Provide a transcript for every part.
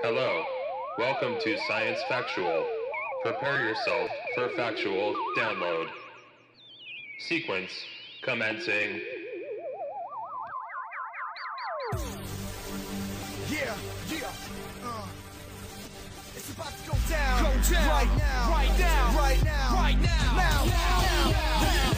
Hello. Welcome to Science Factual. Prepare yourself for factual download. Sequence commencing. Yeah, yeah. Uh, it's about to go down. Go down. Right now. Right now. Right now. Right now. Now. Now.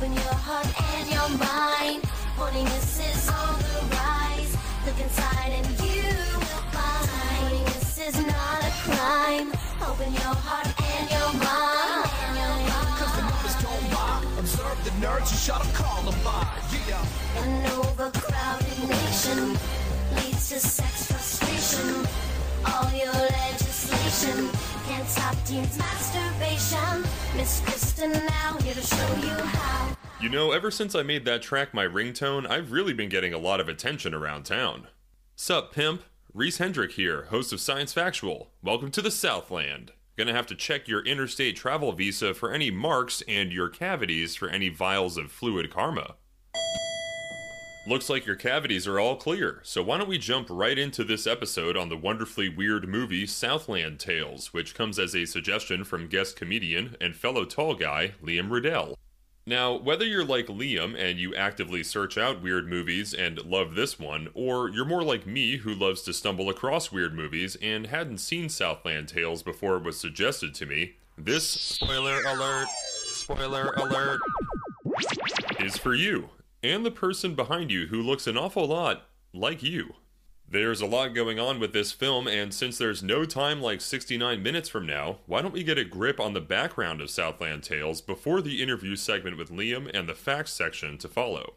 Open your heart and your mind. Horniness is on the rise. Look inside and you will find. Horniness is not a crime. Open your heart and your mind. Cause the numbers don't lie. Observe the nerds, you shut them, call them by. Yeah. An overcrowded nation leads to sex frustration. All your legislation teens' masturbation. Miss Krysta now here to show you how. You know, ever since I made that track my ringtone, I've really been getting a lot of attention around town. Sup, pimp? Reese Hendrick here, host of Science Factual. Welcome to the Southland. Gonna have to check your interstate travel visa for any marks and your cavities for any vials of fluid karma. Looks like your cavities are all clear, so why don't we jump right into this episode on the wonderfully weird movie Southland Tales, which comes as a suggestion from guest comedian and fellow tall guy Liam Riddell. Now, whether you're like Liam and you actively search out weird movies and love this one, or you're more like me who loves to stumble across weird movies and hadn't seen Southland Tales before it was suggested to me, this spoiler alert, spoiler alert. is for you and the person behind you who looks an awful lot like you. There's a lot going on with this film, and since there's no time like 69 minutes from now, why don't we get a grip on the background of Southland Tales before the interview segment with Liam and the facts section to follow?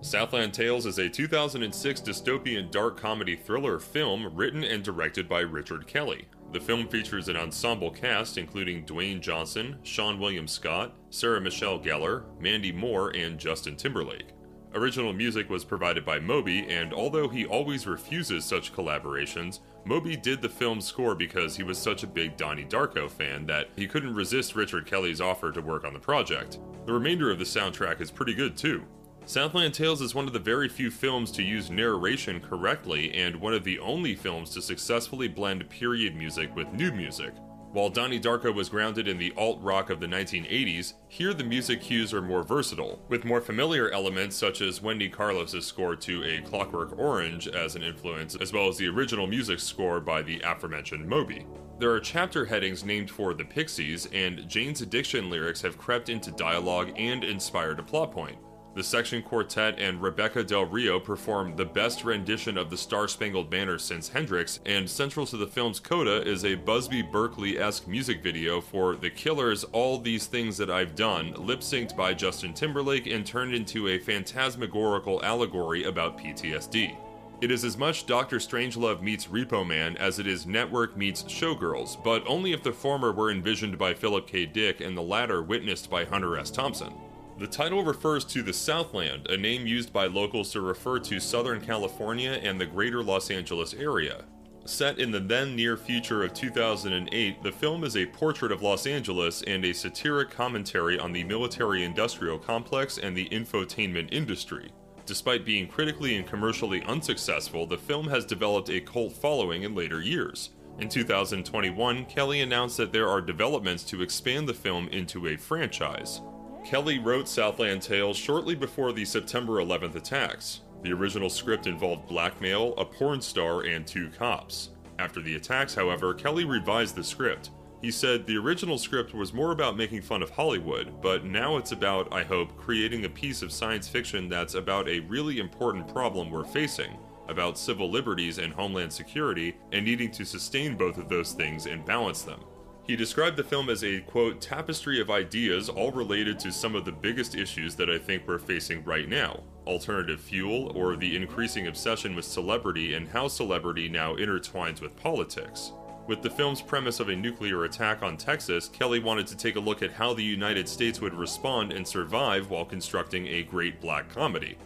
Southland Tales is a 2006 dystopian dark comedy thriller film written and directed by Richard Kelly. The film features an ensemble cast including Dwayne Johnson, Seann William Scott, Sarah Michelle Gellar, Mandy Moore, and Justin Timberlake. Original music was provided by Moby, and although he always refuses such collaborations, Moby did the film's score because he was such a big Donnie Darko fan that he couldn't resist Richard Kelly's offer to work on the project. The remainder of the soundtrack is pretty good too. Southland Tales is one of the very few films to use narration correctly and one of the only films to successfully blend period music with new music. While Donnie Darko was grounded in the alt rock of the 1980s, here the music cues are more versatile, with more familiar elements such as Wendy Carlos' score to A Clockwork Orange as an influence, as well as the original music score by the aforementioned Moby. There are chapter headings named for the Pixies, and Jane's Addiction lyrics have crept into dialogue and inspired a plot point. The Section Quartet and Rebekah Del Rio perform the best rendition of the Star Spangled Banner since Hendrix, and central to the film's coda is a Busby Berkeley esque music video for The Killer's All These Things That I've Done, lip synced by Justin Timberlake and turned into a phantasmagorical allegory about PTSD. It is as much Doctor Strangelove meets Repo Man as it is Network meets Showgirls, but only if the former were envisioned by Philip K. Dick and the latter witnessed by Hunter S. Thompson. The title refers to the Southland, a name used by locals to refer to Southern California and the greater Los Angeles area. Set in the then near future of 2008, the film is a portrait of Los Angeles and a satiric commentary on the military industrial complex and the infotainment industry. Despite being critically and commercially unsuccessful, the film has developed a cult following in later years. In 2021, Kelly announced that there are developments to expand the film into a franchise. Kelly wrote Southland Tales shortly before the September 11th attacks. The original script involved blackmail, a porn star, and two cops. After the attacks, however, Kelly revised the script. He said the original script was more about making fun of Hollywood, but now it's about, I hope, creating a piece of science fiction that's about a really important problem we're facing about civil liberties and homeland security, and needing to sustain both of those things and balance them. He described the film as a, quote, tapestry of ideas all related to some of the biggest issues that I think we're facing right now alternative fuel, or the increasing obsession with celebrity and how celebrity now intertwines with politics. With the film's premise of a nuclear attack on Texas, Kelly wanted to take a look at how the United States would respond and survive while constructing a great black comedy.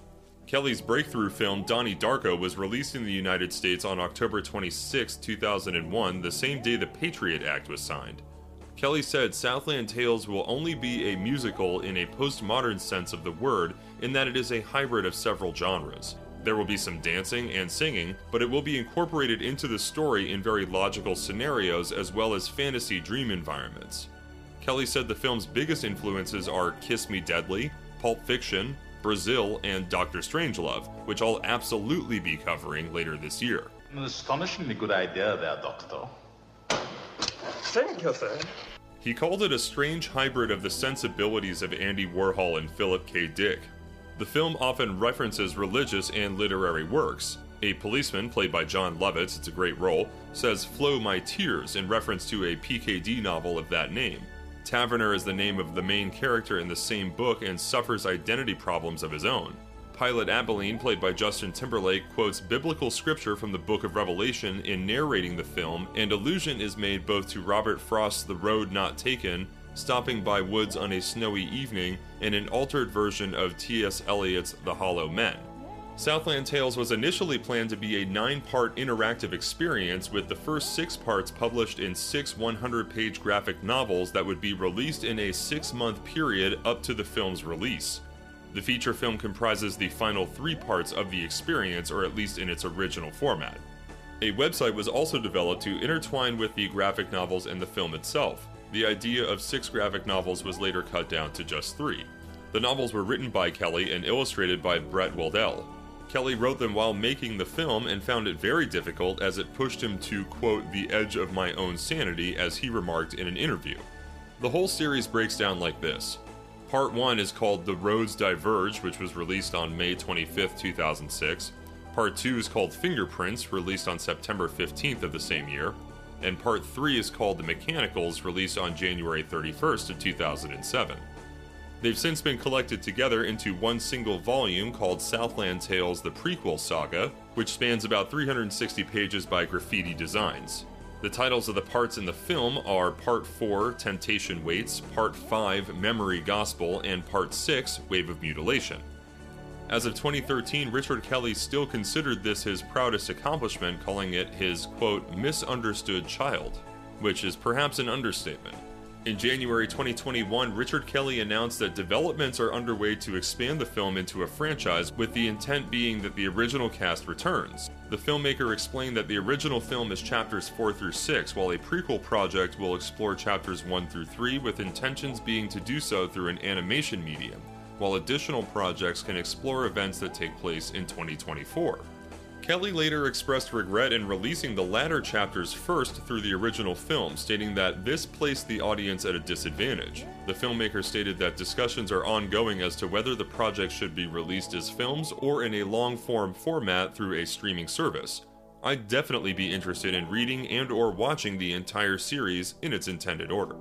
Kelly's breakthrough film Donnie Darko was released in the United States on October 26, 2001, the same day the Patriot Act was signed. Kelly said Southland Tales will only be a musical in a postmodern sense of the word, in that it is a hybrid of several genres. There will be some dancing and singing, but it will be incorporated into the story in very logical scenarios as well as fantasy dream environments. Kelly said the film's biggest influences are Kiss Me Deadly, Pulp Fiction, Brazil, and Doctor Strangelove, which I'll absolutely be covering later this year. An astonishingly good idea there, Doctor. Thank you, sir. He called it a strange hybrid of the sensibilities of Andy Warhol and Philip K. Dick. The film often references religious and literary works. A policeman, played by Jon Lovitz, it's a great role, says, Flow my tears, in reference to a PKD novel of that name. Taverner is the name of the main character in the same book and suffers identity problems of his own. Pilot Abilene, played by Justin Timberlake, quotes biblical scripture from the book of Revelation in narrating the film, and allusion is made both to Robert Frost's The Road Not Taken, stopping by woods on a snowy evening, and an altered version of T.S. Eliot's The Hollow Men. Southland Tales was initially planned to be a nine part interactive experience, with the first six parts published in six 100 page graphic novels that would be released in a six month period up to the film's release. The feature film comprises the final three parts of the experience, or at least in its original format. A website was also developed to intertwine with the graphic novels and the film itself. The idea of six graphic novels was later cut down to just three. The novels were written by Kelly and illustrated by Brett Weldele. Kelly wrote them while making the film and found it very difficult as it pushed him to, quote, the edge of my own sanity, as he remarked in an interview. The whole series breaks down like this Part 1 is called The Roads Diverge, which was released on May 25, 2006. Part 2 is called Fingerprints, released on September 15th of the same year. And Part 3 is called The Mechanicals, released on January 31st of 2007. They've since been collected together into one single volume called Southland Tales The Prequel Saga, which spans about 360 pages by Graphitti Designs. The titles of the parts in the film are Part 4, Temptation Waits, Part 5, Memory Gospel, and Part 6, Wave of Mutilation. As of 2013, Richard Kelly still considered this his proudest accomplishment, calling it his, quote, misunderstood child, which is perhaps an understatement. In January 2021, Richard Kelly announced that developments are underway to expand the film into a franchise, with the intent being that the original cast returns. The filmmaker explained that the original film is chapters 4 through 6, while a prequel project will explore chapters 1 through 3, with intentions being to do so through an animation medium, while additional projects can explore events that take place in 2024. Kelly later expressed regret in releasing the latter chapters first through the original film, stating that this placed the audience at a disadvantage. The filmmaker stated that discussions are ongoing as to whether the project should be released as films or in a long form format through a streaming service. I'd definitely be interested in reading and or watching the entire series in its intended order.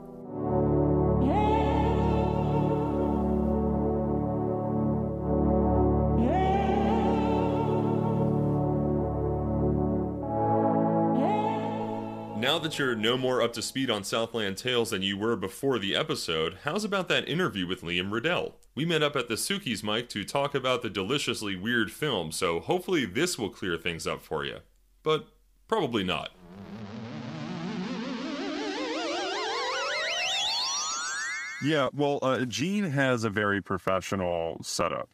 Now that you're no more up to speed on Southland Tales than you were before the episode, how's about that interview with Liam Riddell? We met up at the Suki's mic to talk about the deliciously weird film, so hopefully this will clear things up for you. But probably not. Yeah, well, uh, Gene has a very professional setup.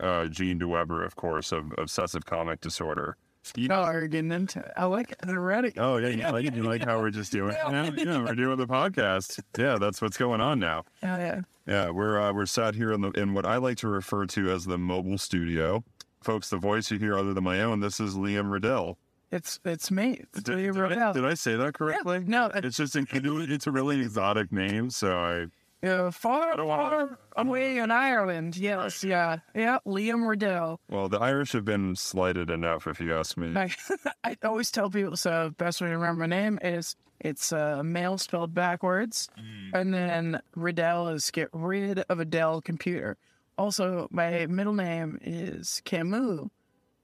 Uh, Gene DeWeber, of course, of obsessive comic disorder. You- Oh, are getting into it. I like it already. Oh yeah, yeah, like, you like how we're just doing, yeah, yeah, we're doing the podcast. Yeah, that's what's going on now. Yeah, yeah. Yeah, we're uh, we're sat here in the in what I like to refer to as the mobile studio. Folks, the voice you hear other than my own, this is Liam Riddell. It's it's me. It's Did, William did I, did I say that correctly? No, it- It's just an, it's a really exotic name, so I Yeah, far, don't wanna- far away in Ireland. Yes, yeah, yeah. Liam Riddell. well, the Irish have been slighted enough, if you ask me. I, I always tell people so the best way to remember my name is it's uh, male spelled backwards, and then Riddell is get rid of a Dell computer. Also, my middle name is Camus,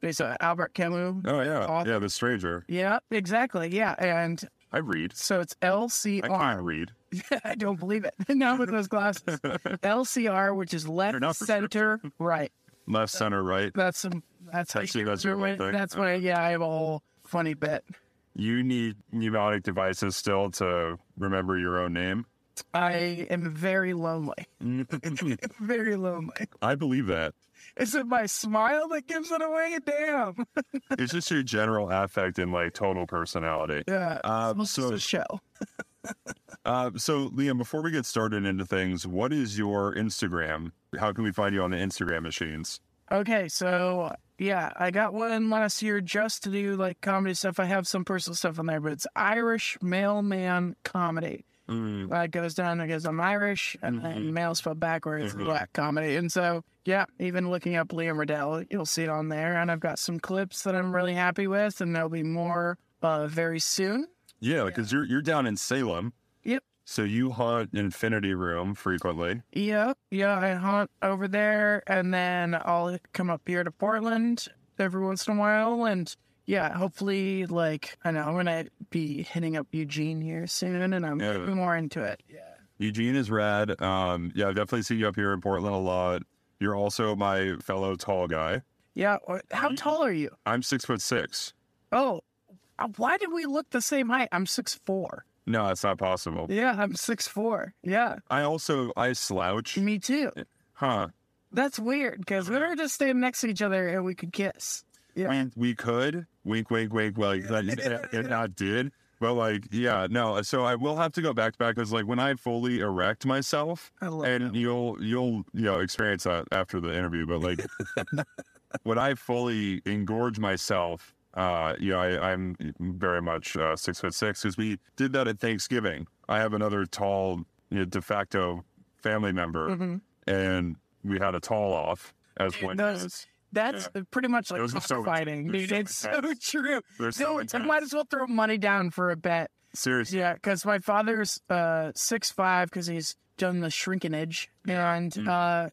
based on Albert Camus. Oh yeah, Author. yeah, the stranger. Yeah, exactly. Yeah, and I read. so it's L C I R. kind of read. I don't believe it. Not with those glasses. LCR, which is left center right. left, center, right. That's some. That's Actually, that's your it. thing. That's why. Yeah, I have a whole funny bit. You need mnemonic devices still to remember your own name. I am very lonely. very lonely. I believe that. Is it my smile that gives it away? Damn. It's just your general affect and like total personality. Yeah. This so- a show. Uh, so, Liam, before we get started into things, what is your Instagram? How can we find you on the Instagram machines? Okay, so yeah, I got one last year just to do like comedy stuff. I have some personal stuff on there, but it's Irish Mailman Comedy. Mm, Uh, goes down because I'm Irish, and then mail spelled backwards, Mhm. black comedy. And so, yeah, even looking up Liam Riddell, you'll see it on there. And I've got some clips that I'm really happy with, and there'll be more uh, very soon. yeah, because you're you're down in Salem. Yep. So you haunt Infinity Room frequently. Yeah, yeah, I haunt over there, and then I'll come up here to Portland every once in a while, and yeah, hopefully, like I know I'm gonna be hitting up Eugene here soon, and I'm Yeah. more into it. Yeah. Eugene is rad. Um, yeah, I've definitely see you up here in Portland a lot. You're also my fellow tall guy. Yeah, how tall are you? I'm six foot six. Oh, uh, why did we look the same height? I'm six four. No, that's not possible. Yeah, I'm six four. Yeah, I also I slouch. me too. Huh. That's weird because we were just standing next to each other and we could kiss. Yeah. We, we could wink, wink, wink. Well, like, it, it not did, but like, yeah, no. So I will have to go back to back because like when I fully erect myself, and you'll you'll you know experience that after the interview. But like when I fully engorge myself, uh, you know, I, I'm very much uh, six foot six because we did that at Thanksgiving. I have another tall you know, de facto family member, Mhm. and we had a tall off as one Those- That's pretty much like so fighting, dude. so it's so true. They're so I might as well throw money down for a bet. Seriously. Yeah, because my father's uh six five because he's done the shrinkinage, and Mm. uh,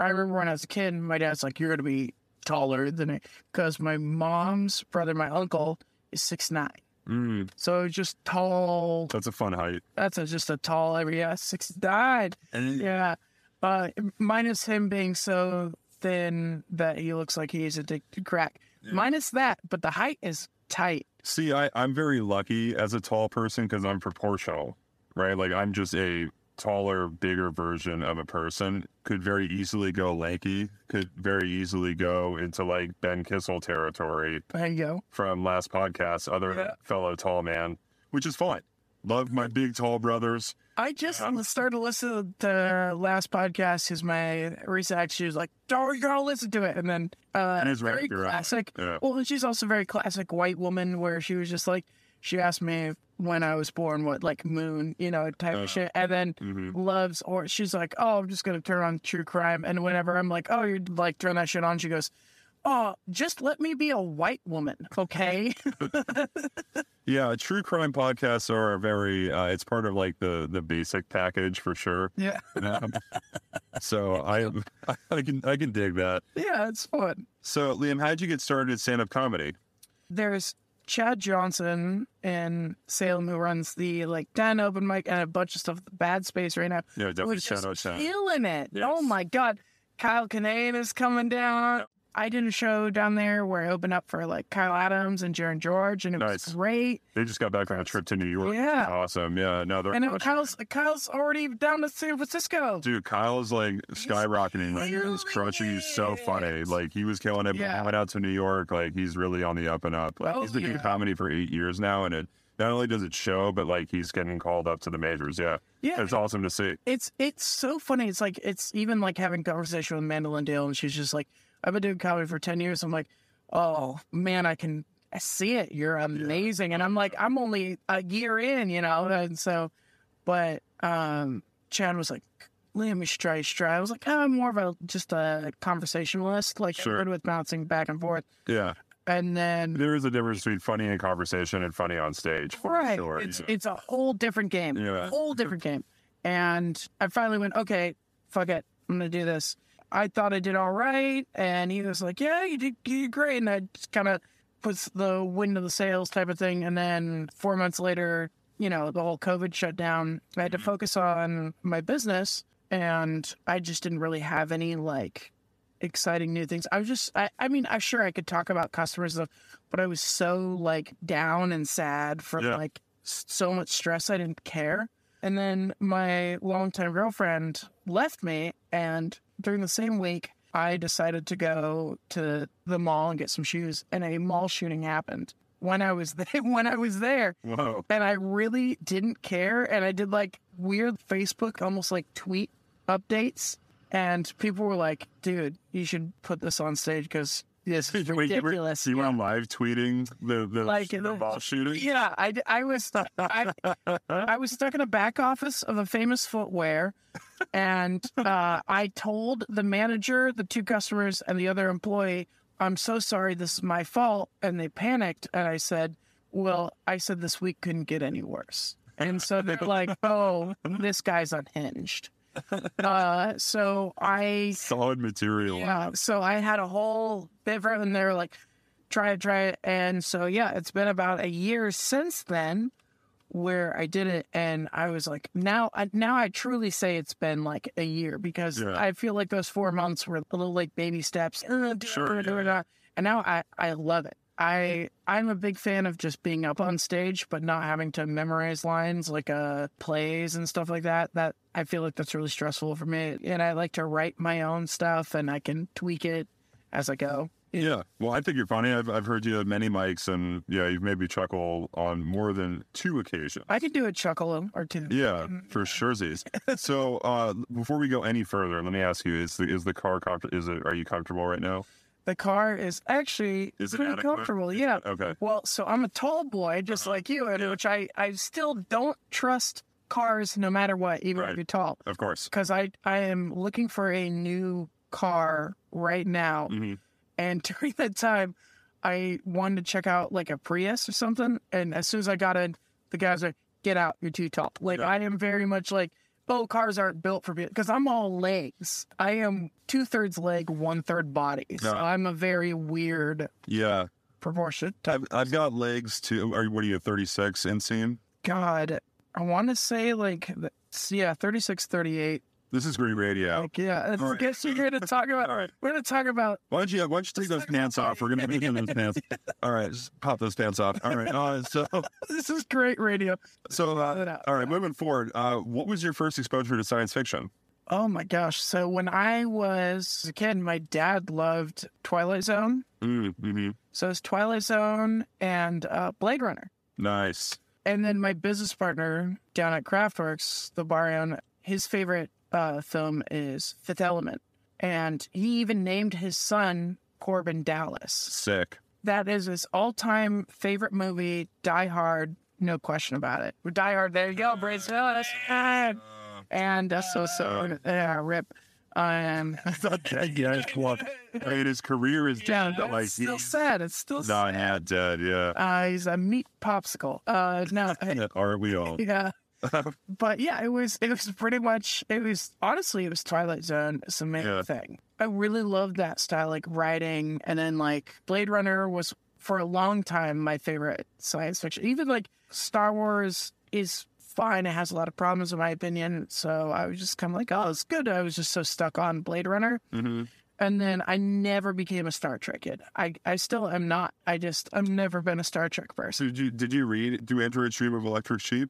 I remember when I was a kid, my dad's like, "You're gonna be taller than me," because my mom's brother, my uncle, is six nine. Mm, So just tall. that's a fun height. That's a, just a tall every yeah six nine. And Yeah, uh, minus him being so thin that he looks like he's addicted to crack. Minus that, but the height is tight. see, I, I'm very lucky as a tall person because I'm proportional, right? Like I'm just a taller, bigger version of a person. Could very easily go lanky. Could very easily go into like Ben Kissel territory There you go. from last podcast, other Yeah. fellow tall man, which is fine. Love my big tall brothers. I just started listening to the last podcast because my research she was like, "Oh, you gotta listen to it," and then uh, And it's very alley. classic. Yeah. Well, and she's also very classic white woman where she was just like, she asked me when I was born, what like moon, you know, type Uh, of shit, and then mhm. loves or she's like, "Oh, I'm just gonna turn on true crime," and whenever I'm like, "Oh, you're like turn that shit on," she goes. Oh, just let me be a white woman, okay? Yeah, true crime podcasts are very. Uh, it's part of like the the basic package for sure. yeah, Um, so I I can I can dig that. yeah, it's fun. So Liam, how did you get started in stand up comedy? there's Chad Johnson in Salem who runs the like Dan open mic and a bunch of stuff at the Bad Space right now. Yeah, definitely shout out Chad. killing it. Yes. Oh my god, Kyle Kinane is coming down. I did a show down there where I opened up for like Kyle Adams and Jaron George, and it Nice. was great. They just got back from a trip to New York. Yeah. awesome. Yeah, no, they're And it, Kyle's Kyle's already down to San Francisco. dude. Kyle's like skyrocketing. Like he's crushing. He's so funny. Like he was killing it. but Yeah. Went out to New York. Like he's really on the up and up. Like Oh, he's been doing yeah. comedy for eight years now, and it not only does it show, but like he's getting called up to the majors. Yeah, Yeah. it's awesome to see. It's it's so funny. It's like it's even like having conversation with Mandolin Dale, and she's just like, "I've been doing comedy for ten years." I'm like, "Oh man, I can I see it. You're amazing." And I'm like, "I'm only a year in, you know." And so, but um, Chad was like, let me try, try." I was like, "I'm more of a just a conversationalist, like Sure. Good with bouncing back and forth." Yeah, And then there is a difference between funny in conversation and funny on stage. For right Sure. it's yeah. it's a whole different game Yeah. whole different game and i finally went okay fuck it i'm gonna do this i thought i did all right and he was like yeah you did, you did great and i just kind of puts the wind of the sails type of thing and then four months later you know the whole covid shut down i had to mm-hmm. focus on my business and i just didn't really have any like exciting new things. I was just, I, I mean, I'm sure I could talk about customers stuff, but I was so like down and sad from Yeah. like so much stress. I didn't care. And then my longtime girlfriend left me, and during the same week, I decided to go to the mall and get some shoes, and a mall shooting happened when I was there. When I was there, Whoa. and I really didn't care. And I did like weird Facebook, almost like tweet updates. And people were like, dude, you should put this on stage because this is Wait, you were, ridiculous. you were on live tweeting the the, Like, the ball shooting? Yeah, I, I was I, I was stuck in a back office of a famous footwear, and uh, I told the manager, the two customers, and the other employee, "I'm so sorry, this is my fault," and they panicked. And I said, "Well, I said this week couldn't get any worse." And so they're like, "Oh, this guy's unhinged." Uh, so I Solid material. yeah, so I had a whole bit for and they were like, try it, try it. And so, yeah, it's been about a year since then where I did it. And I was like, now, I, now I truly say it's been like a year because Yeah. I feel like those four months were little like baby steps. Uh, Sure, do it, do it, And now I, I love it. I I'm a big fan of just being up on stage, but not having to memorize lines like uh plays and stuff like that. That I feel like that's really stressful for me. And I like to write my own stuff, and I can tweak it as I go. Yeah. Well, I think you're funny. I've, I've heard you at many mics, and yeah, you've made me chuckle on more than two occasions. I could do a chuckle or two. Yeah, for sure. So, uh, before we go any further, let me ask you: Is the is the car comfort? Is it? Are you comfortable right now? The car is actually Is pretty adequate? comfortable. Yeah. Okay. Well, so I'm a tall boy, just Uh-huh. like you, and which I I still don't trust cars no matter what, even Right. if you're tall, Of course. because I I am looking for a new car right now, Mhm. and during that time, I wanted to check out like a Prius or something, and as soon as I got in, the guys like, "Get out, you're too tall." Like Yeah. I am very much like. Oh, cars aren't built for because I'm all legs. I am two thirds leg, one third body. So Yeah. I'm a very weird Yeah, proportion. I've, I've got legs too. Are? What are you? 36 inseam? God, I want to say like, yeah, 36, 38. This is great radio. Like, yeah, I All right. guess you're going to talk about, All right. we're going to talk about, Why don't you? Why don't you take those pants off? We're gonna be in those pants. All right, just pop those pants off. All right. Uh, so, this is great radio. so, uh, all right. Moving forward, uh, what was your first exposure to science fiction? Oh my gosh. So when I was a kid, my dad loved Twilight Zone. Mm-hmm. So it's Twilight Zone and uh, Blade Runner. Nice. And then my business partner down at Craftworks, the bar owner, his favorite uh, film is Fifth Element. And he even named his son Corbin Dallas. Sick. That is his all time favorite movie, Die Hard, no question about it. Die Hard, there you go, Brace Dallas. And uh, so, so, yeah, rip. Um, I thought that guy I mean, his career is yeah, dead. Like it's still sad. It's still not sad. dead. Yeah. Uh, he's a meat popsicle. Uh, no, Aren't we all? yeah. But yeah, it was it was pretty much it was honestly it was Twilight Zone. It's the main Yeah. thing. I really loved that style, like writing, and then like Blade Runner was for a long time my favorite science fiction. Even like Star Wars is fine. It has a lot of problems in my opinion. So I was just kind of like, oh, it's good. I was just so stuck on Blade Runner. Mm-hmm. And then I never became a Star Trek kid. I, I still am not. I just I've never been a Star Trek person. So did you did you read Do Androids Dream of Electric Sheep?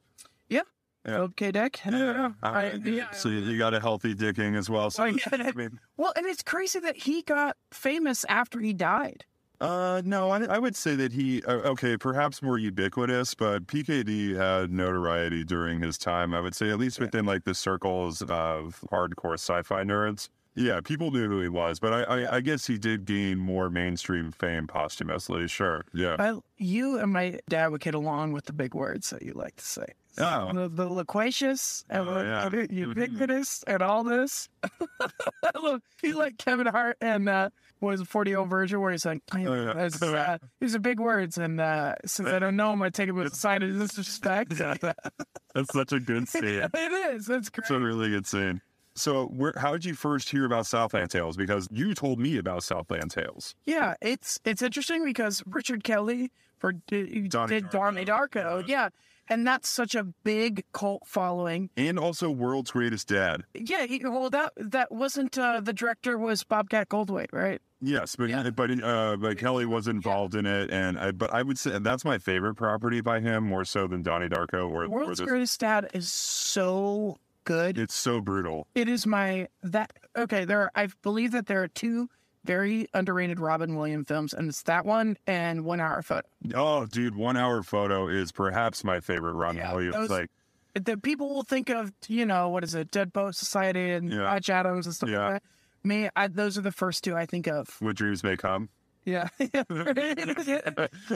Yeah. Yeah. Philip K. Dick. All I, yeah. So you got a healthy dicking as well. So yeah. I mean, Well, and it's crazy that he got famous after he died. uh, no, I, I would say that he uh, okay, perhaps more ubiquitous, but PKD had notoriety during his time. I would say at least within like the circles of hardcore sci-fi nerds. Yeah, people knew who he was, but I, I, I guess he did gain more mainstream fame posthumously. Sure, yeah. I, you and my dad would get along with the big words that you like to say. Oh. The, the loquacious and Oh, yeah. the ubiquitous and all this. Love, he like Kevin Hart and uh, what is it, 40 old virgin where he's like, Oh, yeah. that's, uh, these are big words. And uh, since I don't know him, I take him with a sign of disrespect. That's such a good scene. it is. That's great. It's a really good scene. So, where how did you first hear about Southland Tales? Because you told me about Southland Tales. Yeah, it's it's interesting because Richard Kelly for did, Donnie did Donnie Darko, yeah, and that's such a big cult following. And also World's Greatest Dad. Yeah, he, well, that that wasn't uh, the director was Bobcat Goldthwait, right? Yes, but Yeah. but uh, but Kelly was involved in it, and I, but I would say that's my favorite property by him more so than Donnie Darko or, or World's this. Greatest Dad is so good. It's so brutal. It is my that okay. There, are, I believe that there are two very underrated Robin Williams films, and it's that one and One Hour Photo. Oh, dude, one hour photo is perhaps my favorite Robin Yeah, Williams. those- Like, The people will think of you know what is it, Dead Poet Society and Yeah. Adams and stuff Yeah. like that. Me, I, those are the first two I think of. what dreams may come. Yeah.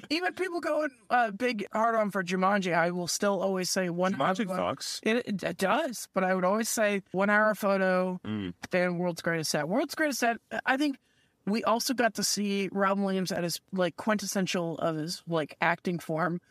Even people going uh, big hard on for Jumanji, I will still always say one. One- fucks. It, it, does, but I would always say one hour photo, Mm. then world's greatest set. World's greatest set. I think we also got to see Robin Williams at his like quintessential of his like acting form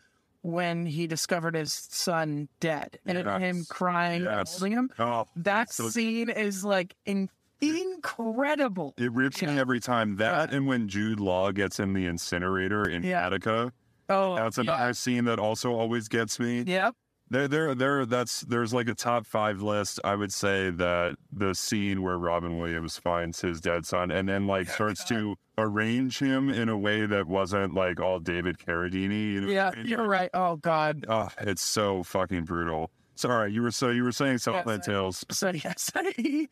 when he discovered his son dead and Yes. him crying and holding him. Oh, That so- scene is like in, incredible. it rips me every time. That and when Jude Law gets in the incinerator in Yeah. Gattaca. Oh, That's yeah. another scene that also always gets me. Yep. There, there, there. That's there's like a top five list. I would say that the scene where Robin Williams finds his dead son and then like starts to arrange him in a way that wasn't like all David Carradine. You know? Yeah, you're right. Oh God. Oh, it's so fucking brutal. Sorry, you were so you were saying Southland I- Tales. So yes, I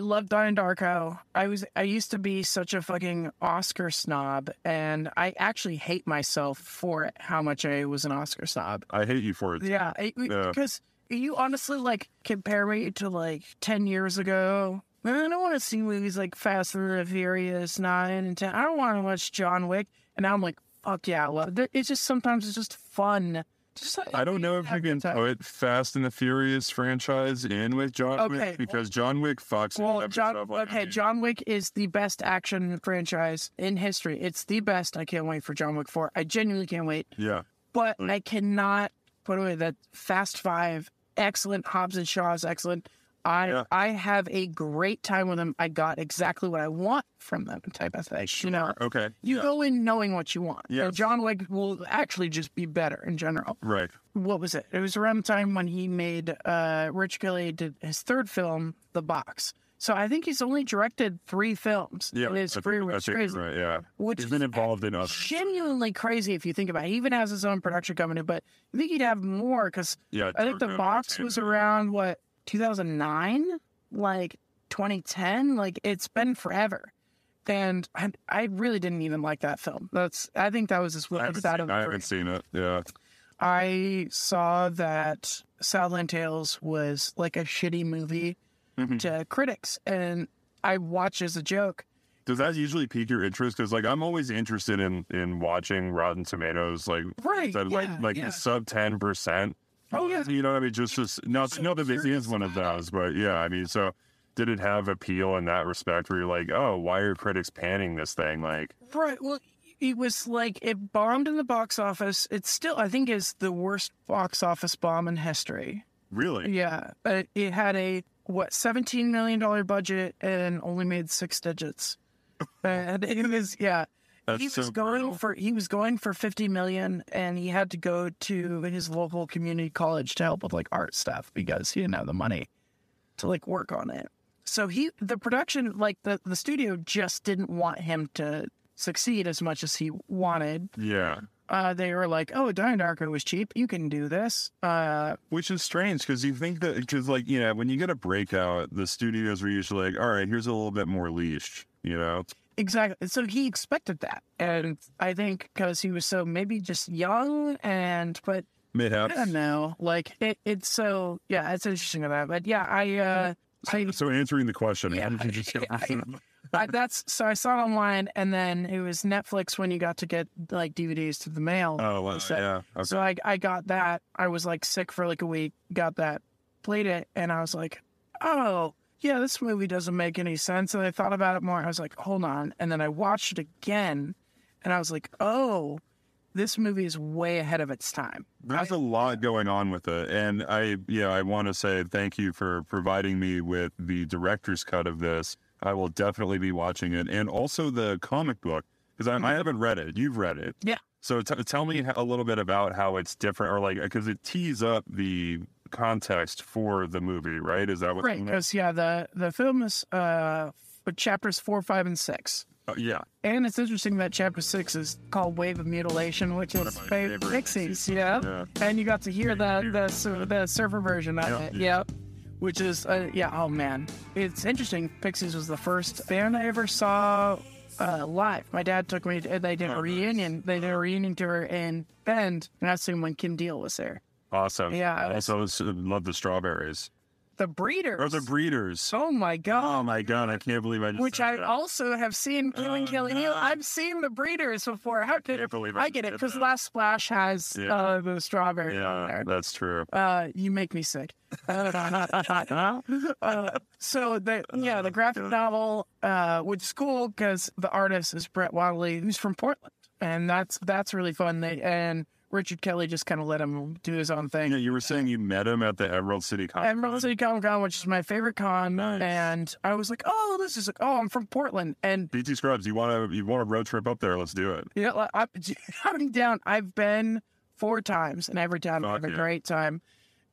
love Donnie Darko. I was I used to be such a fucking Oscar snob, and I actually hate myself for how much I was an Oscar snob. I hate you for it. Yeah, I- Yeah. because you honestly like compare me to like ten years ago. I don't want to see movies like Fast and the Furious nine and ten. I don't want to watch John Wick, and now I'm like, fuck yeah, I love it. It's just sometimes it's just fun. I don't know if you can put Fast and the Furious franchise in with John Okay, Wick because John Wick it Well, John. stuff like okay. John Wick is the best action franchise in history. It's the best. I can't wait for John Wick Four. I genuinely can't wait. Yeah, But I cannot put away that Fast Five, excellent. Hobbs and Shaw is excellent. I Yeah. I have a great time with them. I got exactly what I want from them, type of thing. You know, okay. you yeah. go in knowing what you want. Yeah. John Wick will actually just be better in general Right. what was it? It was around the time when he made uh Rich Kelly did his third film, The Box. So I think he's only directed three films Yeah, in his career, which crazy. right. Yeah, Which he's been involved in others. genuinely crazy if you think about it. He even has his own production company, but I think he'd have more because Yeah, I think The Box was around what 2009, like 2010. Like it's been forever. And I, I really didn't even like that film. That's I think that was his I haven't, seen, I haven't seen it. Yeah. I saw that Southland Tales was like a shitty movie Mhm. to critics, and I watched as a joke. Does that usually pique your interest? Because like I'm always interested in in watching Rotten Tomatoes, like Right, that, like yeah, like yeah. sub ten percent. Oh, yeah. You know what I mean? Just just not uh, not that this is one of those, but yeah, I mean, so did it have appeal in that respect? Where you're like, oh, why are critics panning this thing? Like, Right. Well, it was like it bombed in the box office. It still, I think, is the worst box office bomb in history. really? Yeah, but it had a what seventeen million dollar budget and only made six digits. and it was yeah. That's he was so going brutal. for he was going for 50 million and he had to go to his local community college to help with like art stuff because he didn't have the money to like work on it so he the production like the the studio just didn't want him to succeed as much as he wanted Yeah. uh they were like oh Donnie Darko was cheap you can do this uh Which is strange because you think that because like you know when you get a breakout, the studios are usually like, all right, here's a little bit more leash, you know. Exactly. So he expected that. And I think because he was so maybe just young and, but I Mayhaps. don't know. Like it, it's so, yeah, it's interesting about that. But yeah, I, uh, I, So answering the question, Yeah, how did you just get I- I, that's, so I saw it online and then it was Netflix when you got to get like DVDs to the mail. Oh, well, So- yeah. Okay. So I, I got that. I was like sick for like a week, got that, played it, and I was like, oh, yeah, this movie doesn't make any sense. And I thought about it more. I was like, hold on. And then I watched it again, and I was like, oh, this movie is way ahead of its time. There's a lot going on with it, and I yeah I want to say thank you for providing me with the director's cut of this. I will definitely be watching it, and also the comic book because I, I mm-hmm. haven't read it. You've read it, Yeah. So t- tell me a little bit about how it's different, or like because it tees up the context for the movie, right? Is that what? Right, because yeah, the the film is uh chapters four, five, and six. Uh, yeah. And it's interesting that chapter six is called Wave of Mutilation, which is my fa- favorite Pixies, yeah. Yeah. And you got to hear the the, the surfer version of Yeah. it, yep. Which is, uh, yeah, oh man. It's interesting. Pixies was the first band I ever saw uh, live. My dad took me, to, they did a reunion. They did a reunion tour in Bend, and that's when Kim Deal was there. Awesome. Yeah, I I also love the strawberries. The Breeders. Or the breeders. Oh my God. Oh my god! I can't believe I just. Which I that. also have seen Killing Killing You. I've seen the breeders before. How could Can't believe I I get it because. Last Splash has Yeah. uh, the strawberry. in Yeah, there. that's true. Uh, you make me sick. uh, so the yeah the graphic novel, uh, which is cool because the artist is Brett Weldele, who's from Portland, and that's that's really fun. They and Richard Kelly just kind of let him do his own thing. Yeah, you were saying you met him at the Emerald City Con. Emerald City Comic Con, which is my favorite con, Nice. and I was like, "Oh, this is like, oh, I'm from Portland," and BT Scrubs, you want to you want a road trip up there? Let's do it. you know, like, I'm, down. I've been four times, and every time I have Fuck a great time.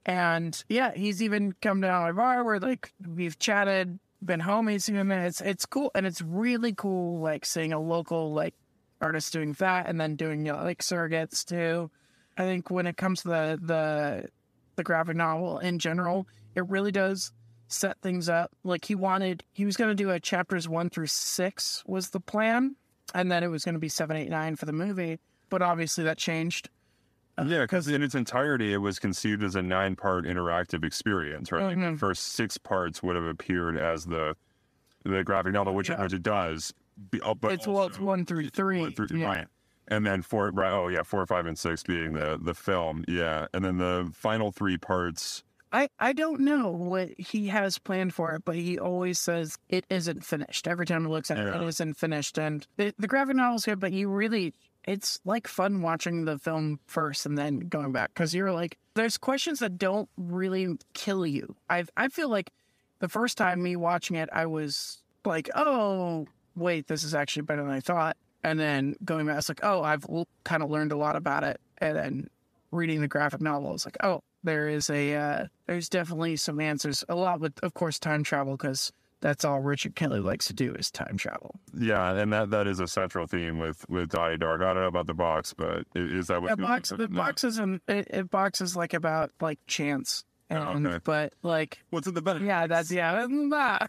And yeah, he's even come down to my bar where like we've chatted, been homies. And it's it's cool, and it's really cool, like seeing a local like artist doing that, and then doing you know, like surrogates too. I think when it comes to the the the graphic novel in general, it really does set things up. Like he wanted, he was going to do a chapters one through six was the plan, and then it was going to be seven, eight, nine for the movie. But obviously that changed. Yeah, because in its entirety, it was conceived as a nine-part interactive experience, right? Mhm. The first six parts would have appeared as the the graphic novel, which, Yeah. which it does. Oh, But it's well, it's also- one through three. One through- yeah. Right. And then four, right? Oh, yeah, four, five, and six being the the film, yeah. And then the final three parts. I, I don't know what he has planned for it, but he always says it isn't finished. Every time he looks at it, it isn't finished. And the, the graphic novel's good, but you really, it's like fun watching the film first and then going back because you're like, there's questions that don't really kill you. I I feel like the first time me watching it, I was like, oh, wait, this is actually better than I thought. And then going back, it's like, oh, I've l- kind of learned a lot about it. And then reading the graphic novel, it's like, oh, there is a, uh, there's definitely some answers. A lot with, of course, time travel, because that's all Richard Kelly likes to do is time travel. Yeah, and that that is a central theme with with Die Dark. I don't know about the box, but is that what? Yeah, box, the no. box isn't, it, it box is like about like chance. And, Oh, okay. but like, What's in the back? yeah, that's, yeah.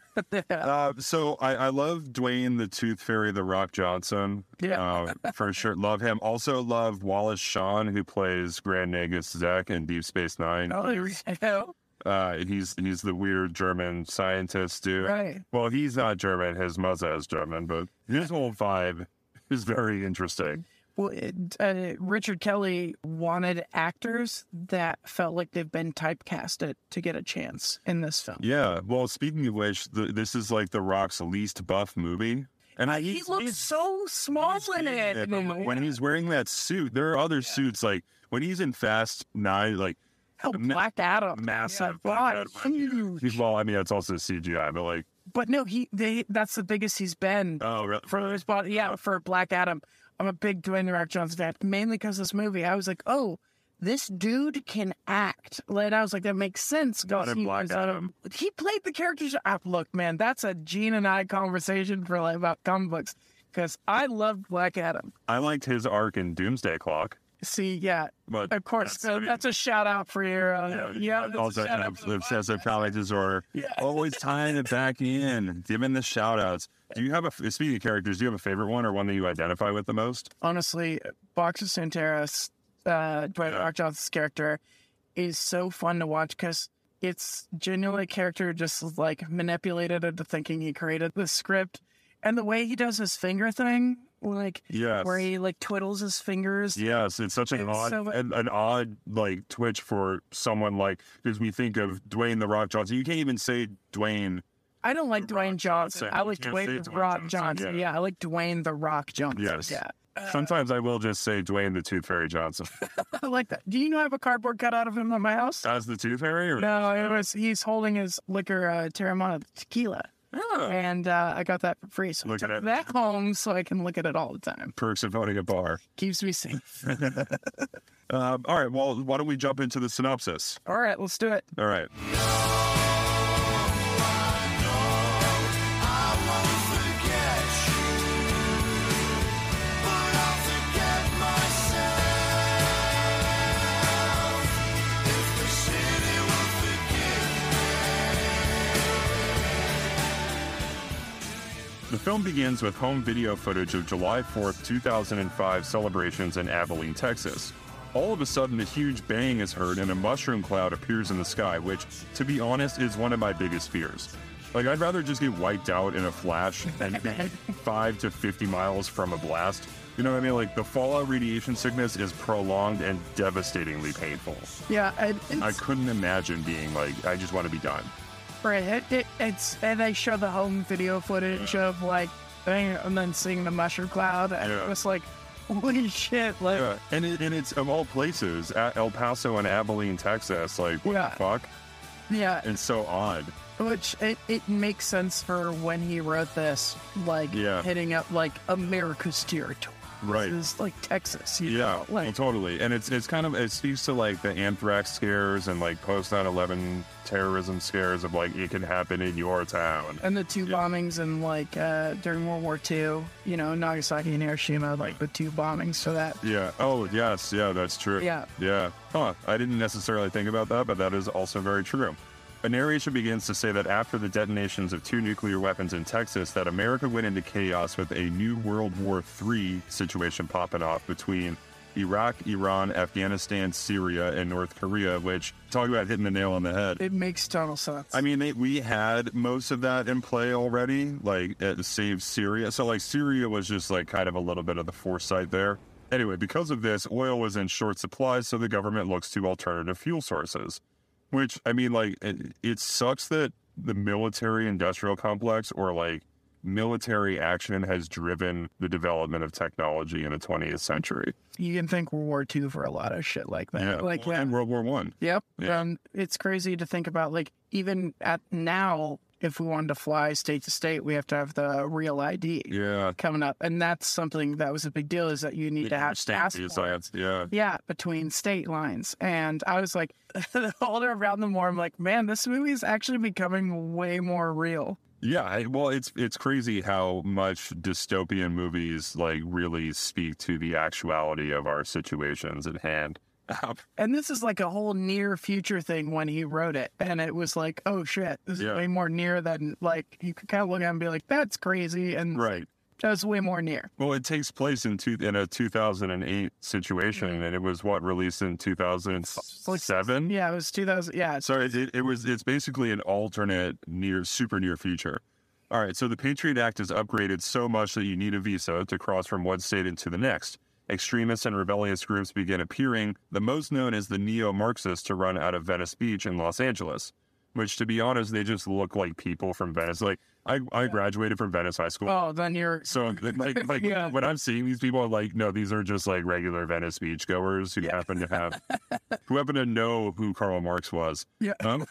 Uh, so I, I love Dwayne the Tooth Fairy, The Rock Johnson. Yeah. uh, for sure. Love him. Also love Wallace Shawn, who plays Grand Nagus Zek in Deep Space Nine. oh, there we go. Uh, he's he's the weird German scientist dude. Right. Well, he's not German. His mother is German, but his whole vibe is very interesting. Well, it, uh, Richard Kelly wanted actors that felt like they've been typecasted to get a chance in this film. Yeah. Well, speaking of which, the, this is like The Rock's least buff movie. And I, He he's- looks so small in it. it, When he's wearing that suit, there are other suits like when he's in Fast Nine, like Oh, Black Adam, massive. God, Adam. huge. Well, I mean, it's also CGI, but like, But no, he they that's the biggest he's been oh, really? for his body. Yeah, for Black Adam. I'm a big Dwayne the Rock Johnson fan, mainly because this movie. I was like, oh, this dude can act. Like I was like, that makes sense. In he Black Adam. he played the characters. Ah, look, man, that's a Gene and I conversation for like about comic books because I loved Black Adam. I liked his arc in Doomsday Clock, See, yeah, but of course, uh, that's, a shout out for your. Uh, yeah, that's also shout out have for the obsessive comic disorder. Yeah. Always tying it back in, giving the shout outs. Do you have a speaking of characters? Do you have a favorite one or one that you identify with the most? honestly, Boxer Santaros, uh, Dwayne Yeah. Johnson's character is so fun to watch because it's genuinely a character just like manipulated into thinking he created the script. And the way he does his finger thing, like Yes. where he like twiddles his fingers. Yes, it's such an It's odd, so- an, an odd like twitch for someone like because we think of Dwayne the Rock Johnson. You can't even say Dwayne. I don't like Dwayne Johnson. Johnson. I like Dwayne the Dwayne Rock Johnson, Johnson. yeah. Yeah. I like Dwayne the Rock Johnson. Yes. Yeah. Sometimes I will just say Dwayne the Tooth Fairy Johnson. I like that. Do you know I have a cardboard cutout of him at my house? As the Tooth Fairy, or No, it was he's holding his liquor uh, Teremana tequila. And uh, I got that for free. So Look I at took it. that home so I can look at it all the time. Perks of owning a bar. Keeps me safe. Um, all right. Well, why don't we jump into the synopsis? all right, let's do it. All right. Film begins with home video footage of July 4th, 2005 celebrations in Abilene, Texas. All of a sudden, a huge bang is heard and a mushroom cloud appears in the sky, which, to be honest, is one of my biggest fears. Like, I'd rather just get wiped out in a flash than be 5 to 50 miles from a blast. You know what I mean? Like, the fallout radiation sickness is prolonged and devastatingly painful. Yeah, I couldn't imagine being like, I just want to be done. Right. It, it, it's and they show the home video footage of like, thing, and then seeing the mushroom cloud, and Yeah. it was like, holy shit! Like, Yeah, and it, and it's of all places, at El Paso and Abilene, Texas. Like, what Yeah. the fuck? yeah, It's so odd. Which it, it makes sense for when he wrote this, like Yeah. hitting up like America's territory. Right. This is like Texas. Yeah, know? well, like totally. And it's it's kind of it speaks to like the anthrax scares and like post 9/11 terrorism scares of like it can happen in your town. and the two bombings and like uh, during World War II, you know, Nagasaki and Hiroshima, like the two bombings for that. Yeah. Oh, yes. Yeah, that's true. Yeah. Yeah. Huh. I didn't necessarily think about that, but that is also very true. A narration begins to say that after the detonations of two nuclear weapons in Texas, that America went into chaos with a new World War III situation popping off between Iraq, Iran, Afghanistan, Syria, and North Korea, which talk about hitting the nail on the head. It makes total sense. I mean, they, we had most of that in play already, like at Save Syria. So, like, Syria was just like kind of a little bit of the foresight there. Anyway, because of this, oil was in short supply, so the government looks to alternative fuel sources. Which, I mean, like, it, it sucks that the military industrial complex or like military action has driven the development of technology in the 20th century. you can thank World War II for a lot of shit like that. Yeah. Like yeah. and World War One. Yep. Yeah. And it's crazy to think about like even at now, if we wanted to fly state to state, we have to have the real ID Yeah. coming up. And that's something that was a big deal is that you need to have passport. science. Yeah. Yeah, between state lines. And I was like, the older around the more, I'm like, man, this movie is actually becoming way more real. Yeah, well, it's it's crazy how much dystopian movies like really speak to the actuality of our situations at hand. And this is like a whole near future thing when he wrote it. And it was like, oh shit, this Yeah. is way more near than like you could kind of look at and be like, that's crazy. And right. that's way more near. Well, it takes place in two, in a 2008 situation, mm-hmm. and it was what released in 2007. Yeah, it was 2000. Yeah, Sorry, it, it was it's basically an alternate near super near future. All right, so the Patriot Act is upgraded so much that you need a visa to cross from one state into the next. Extremists and rebellious groups begin appearing, the most known is the neo-Marxists to run out of Venice Beach in Los Angeles, which to be honest, they just look like people from Venice. Like I, I graduated from Venice High School. oh, then you're. So like, like Yeah. when I'm seeing these people, I'm like, no, these are just like regular Venice Beach goers who happen to have, who happen to know who Karl Marx was. Yeah. Um,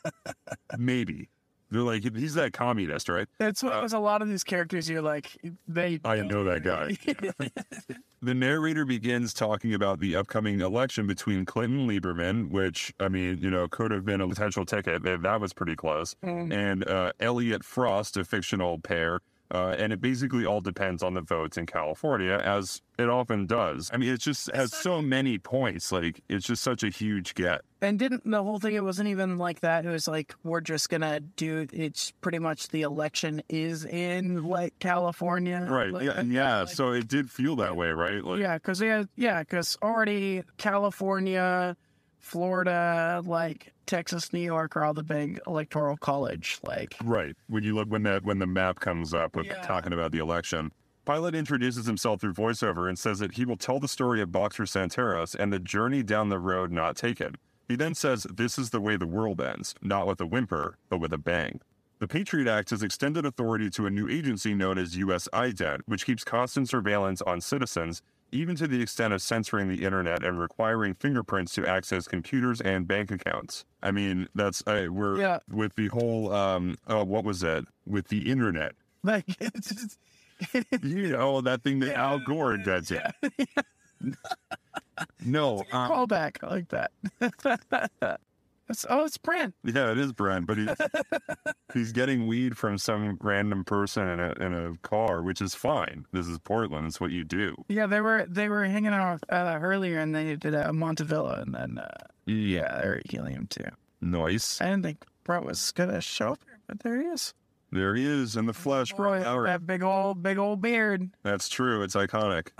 maybe they're like he's that communist, right? That's what was a lot of these characters. You're like, they. I know that guy. the narrator begins talking about the upcoming election between Clinton Lieberman, which I mean, you know, could have been a potential ticket. That that was pretty close. And uh, Elliot Frost, a fictional pair. Uh, and it basically all depends on the votes in California, as it often does. I mean, it just has so many points. Like, it's just such a huge get. And didn't the whole thing? It wasn't even like that. It was like we're just gonna do. It's pretty much the election is in like California, Right. Like, yeah. yeah. so it did feel that way, right? Like, yeah, because yeah, yeah, because already California, Florida, like Texas, New York are all the big electoral college. Like, Right. When you look when that when the map comes up with Yeah. talking about the election. Pilot introduces himself through voiceover and says that he will tell the story of Boxer Santaros and the journey down the road not taken. He then says this is the way the world ends, not with a whimper, but with a bang. The Patriot Act has extended authority to a new agency known as US IDENT, which keeps constant surveillance on citizens, even to the extent of censoring the internet and requiring fingerprints to access computers and bank accounts. I mean, that's uh, we're Yeah. with the whole um, oh, what was that with the internet? Like, it's just, You know that thing that Al Gore invented. no, um, callback I like that. That's, oh, it's Brent. yeah, it is Brent, but he's he's getting weed from some random person in a in a car, which is fine. This is Portland; it's what you do. Yeah, they were they were hanging out uh, earlier, and they did a Montevilla, and then uh, yeah, they were helium too. Nice. I didn't think Brett was gonna show up here, but there he is. There he is in the flesh. Boy, right. that big old big old beard. That's true. It's iconic.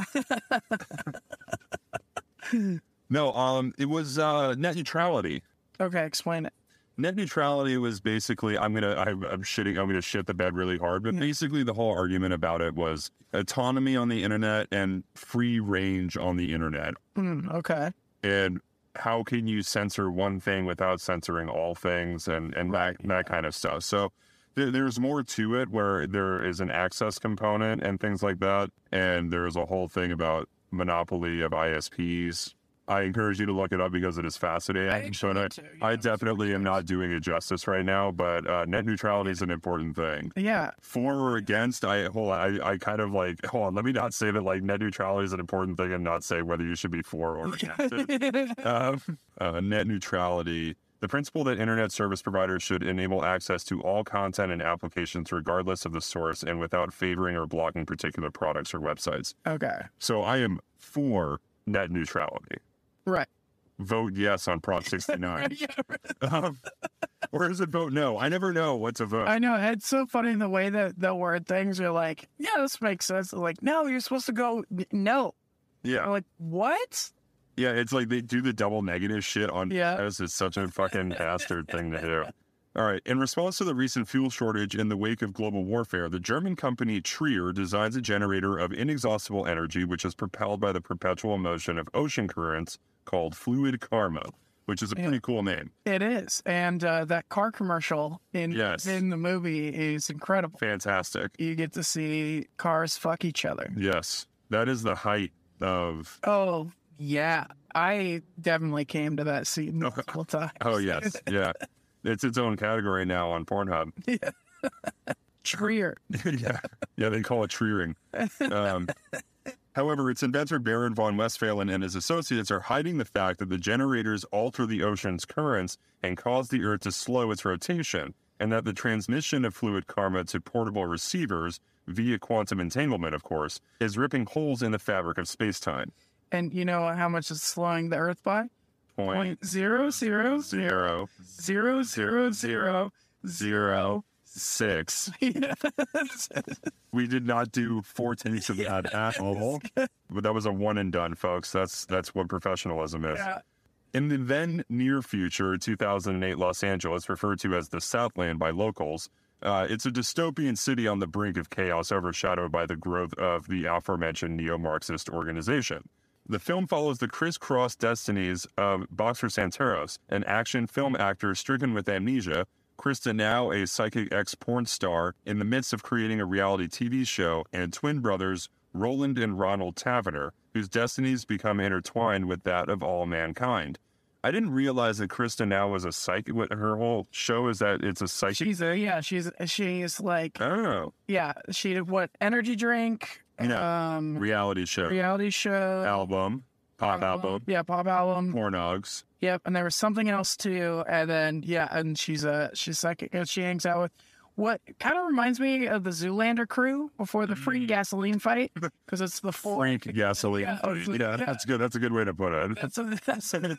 no, um, it was uh, net neutrality. Okay, explain it. Net neutrality was basically I'm gonna I'm, I'm shitting I'm gonna shit the bed really hard, but basically the whole argument about it was autonomy on the internet and free range on the internet, Hmm, okay. and how can you censor one thing without censoring all things and and that that kind of stuff. So there, there's more to it where there is an access component and things like that, and there's a whole thing about monopoly of ISPs. I encourage you to look it up because it is fascinating. actually But I, to, I definitely am not doing it justice right now. But uh, net neutrality is an important thing. Yeah. For or against, I hold on. I, I kind of like hold on. Let me not say that like net neutrality is an important thing, and not say whether you should be for or against it um, uh, net neutrality. The principle that internet service providers should enable access to all content and applications regardless of the source and without favoring or blocking particular products or websites. okay. So I am for net neutrality. Right. Vote yes on Prop 69. um, or is it vote no? I never know what to vote. I know it's so funny the way that the word things are like, yeah, this makes sense. Like, no, you're supposed to go no. yeah. I'm like, what? Yeah, it's like they do the double negative shit on Yeah. This is such a fucking bastard thing to do. All right. In response to the recent fuel shortage in the wake of global warfare, the German company Treer designs a generator of inexhaustible energy which is propelled by the perpetual motion of ocean currents called fluid karma, which is a pretty cool name. It is, and uh, that car commercial in Yes. in the movie is incredible. Fantastic. You get to see cars fuck each other. Yes. That is the height of Oh yeah, I definitely came to that scene multiple times. Oh yes. Yeah. It's its own category now on Pornhub. Yeah. Treer. yeah, yeah, they call it treering. Um, however, its inventor Baron von Westphalen and his associates are hiding the fact that the generators alter the ocean's currents and cause the Earth to slow its rotation, and that the transmission of fluid karma to portable receivers via quantum entanglement, of course, is ripping holes in the fabric of space-time. And you know how much it's slowing the Earth by? Point Point zero zero zero zero zero zero zero zero six. We did not do four takes of that at all. But that was a one and done, folks. That's that's what professionalism is. Yeah. In the then near future, 2008 Los Angeles, referred to as the Southland by locals, uh, it's a dystopian city on the brink of chaos, overshadowed by the growth of the aforementioned neo-Marxist organization. The film follows the crisscross destinies of Boxer Santaros, an action film actor stricken with amnesia, Krysta now a psychic ex porn star in the midst of creating a reality TV show, and twin brothers Roland and Ronald Taverner, whose destinies become intertwined with that of all mankind. I didn't realize that Krysta now was a psychic. Her whole show is that it's a psychic. She's a yeah. She's she's like oh, yeah. She did what energy drink. Yeah. Um, reality show, reality show. album, pop uh-huh. album, Yeah, pop album. pornogs. Yep, and there was something else too, and then yeah, and she's a she's psychic, uh, and she hangs out with what kind of reminds me of the Zoolander crew before the free mm. gasoline fight because it's the full. Frank gasoline. Yeah, oh, Yeah, yeah. that's good. That's a good way to put it. That's a, that's a,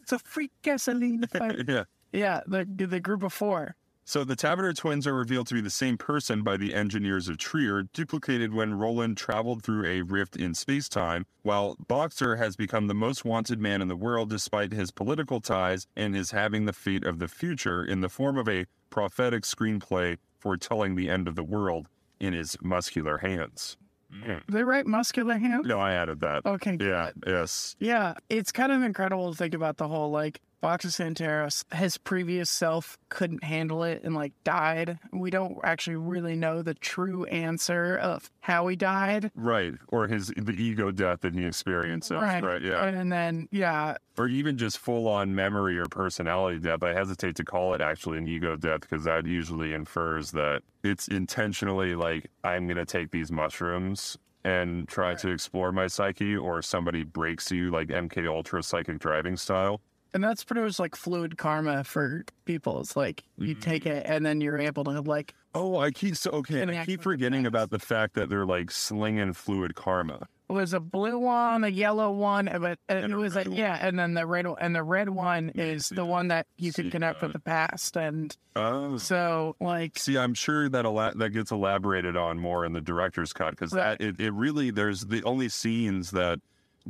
it's a free gasoline fight. yeah. Yeah, the the group of four. So the Taverner twins are revealed to be the same person by the engineers of Treer, duplicated when Roland traveled through a rift in space-time, while Boxer has become the most wanted man in the world despite his political ties and his having the fate of the future in the form of a prophetic screenplay foretelling the end of the world in his muscular hands. Mm. They write muscular hand. No, I added that. Okay. Yeah, yes. Yeah, it's kind of incredible to think about the whole like Boxer Santaros, his previous self couldn't handle it and like died. We don't actually really know the true answer of how he died. Right. Or his the ego death that he experiences. Right. yeah. And then yeah, Or even just full on memory or personality death. I hesitate to call it actually an ego death because that usually infers that it's intentionally like I'm gonna take these mushrooms and try to explore my psyche or somebody breaks you like MK Ultra psychic driving style. And that's pretty much like fluid karma for people. It's like you take mm. it and then you're able to like Oh, I keep so okay. I keep forgetting about the fact that they're like slinging fluid karma. it was a blue one, a yellow one, but it And a was a, one. yeah, and then the red one- and the red one is the one that you See can connect uh with the past, and Oh, so like See, I'm sure that ela- that gets elaborated on more in the director's cut because Right. that it, it really there's the only scenes that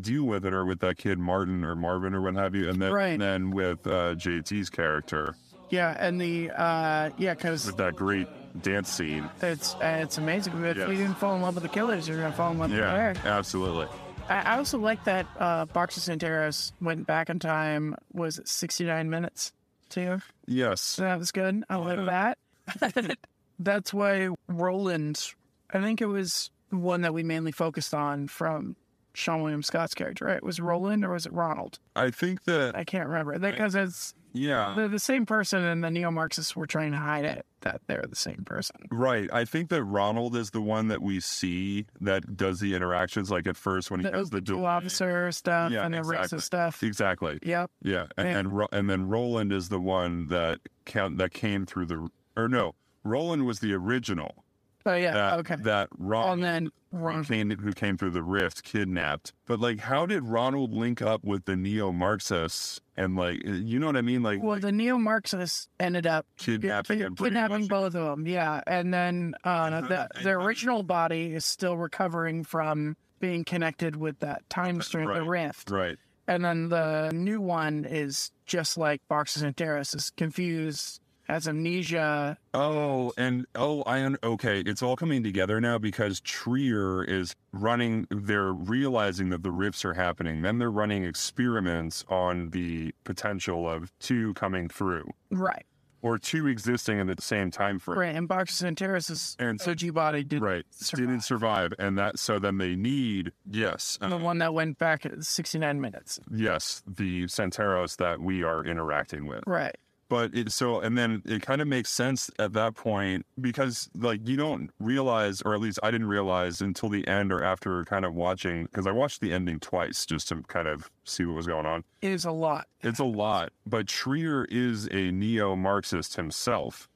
deal with it or with that kid Martin or Marvin or what have you, and then Right. and then with uh, JT's character yeah, and the uh yeah, because with that great dance scene. it's uh, it's amazing. If Yes. you didn't fall in love with the killers, you're gonna fall in love with Yeah, Eric. absolutely. I, I also like that uh Boxer Santaros went back in time was it 69 minutes too. Yes. So that was good. I like that. That's why Roland, I think it was one that we mainly focused on from Seann William Scott's character, right? Was Roland or was it Ronald? I think that I can't remember. Because it's yeah. they're the same person and the neo Marxists were trying to hide it that they're the same person. Right. I think that Ronald is the one that we see that does the interactions like at first when he The does the OP2 officer stuff Yeah, and the exactly. racist stuff. Exactly. Yep. Yeah, and Yeah. and, and then Roland is the one that count that came through the or no, Roland was the original. Oh yeah. That, okay. That and Ronald then Ron- came, who came through the rift, kidnapped. But like, how did Ronald link up with the neo-Marxists and like, you know what I mean? Like, well, the neo Marxists ended up kidnapping Kid- kidnapping both of them, yeah. And then uh, the the original body is still recovering from being connected with that time stream, the rift. Right. And then the new one is just like Boxer Santaros is confused, has amnesia. Oh, and oh, I un- okay. It's all coming together now because Treer is running. They're realizing that the rifts are happening. Then they're running experiments on the potential of two coming through Right. or two existing in the same time frame. Right. And Boxer Santaros's And so- OG body did Right. survive. Didn't survive, and that so then they need yes, uh, the one that went back at 69 minutes. yes, the Santaros that we are interacting with. Right. But it so and then it kind of makes sense at that point because like you don't realize or at least i didn't realize until the end or after kind of watching because i watched the ending twice just to kind of see what was going on It is a lot. it's a lot but Treer is a neo-marxist himself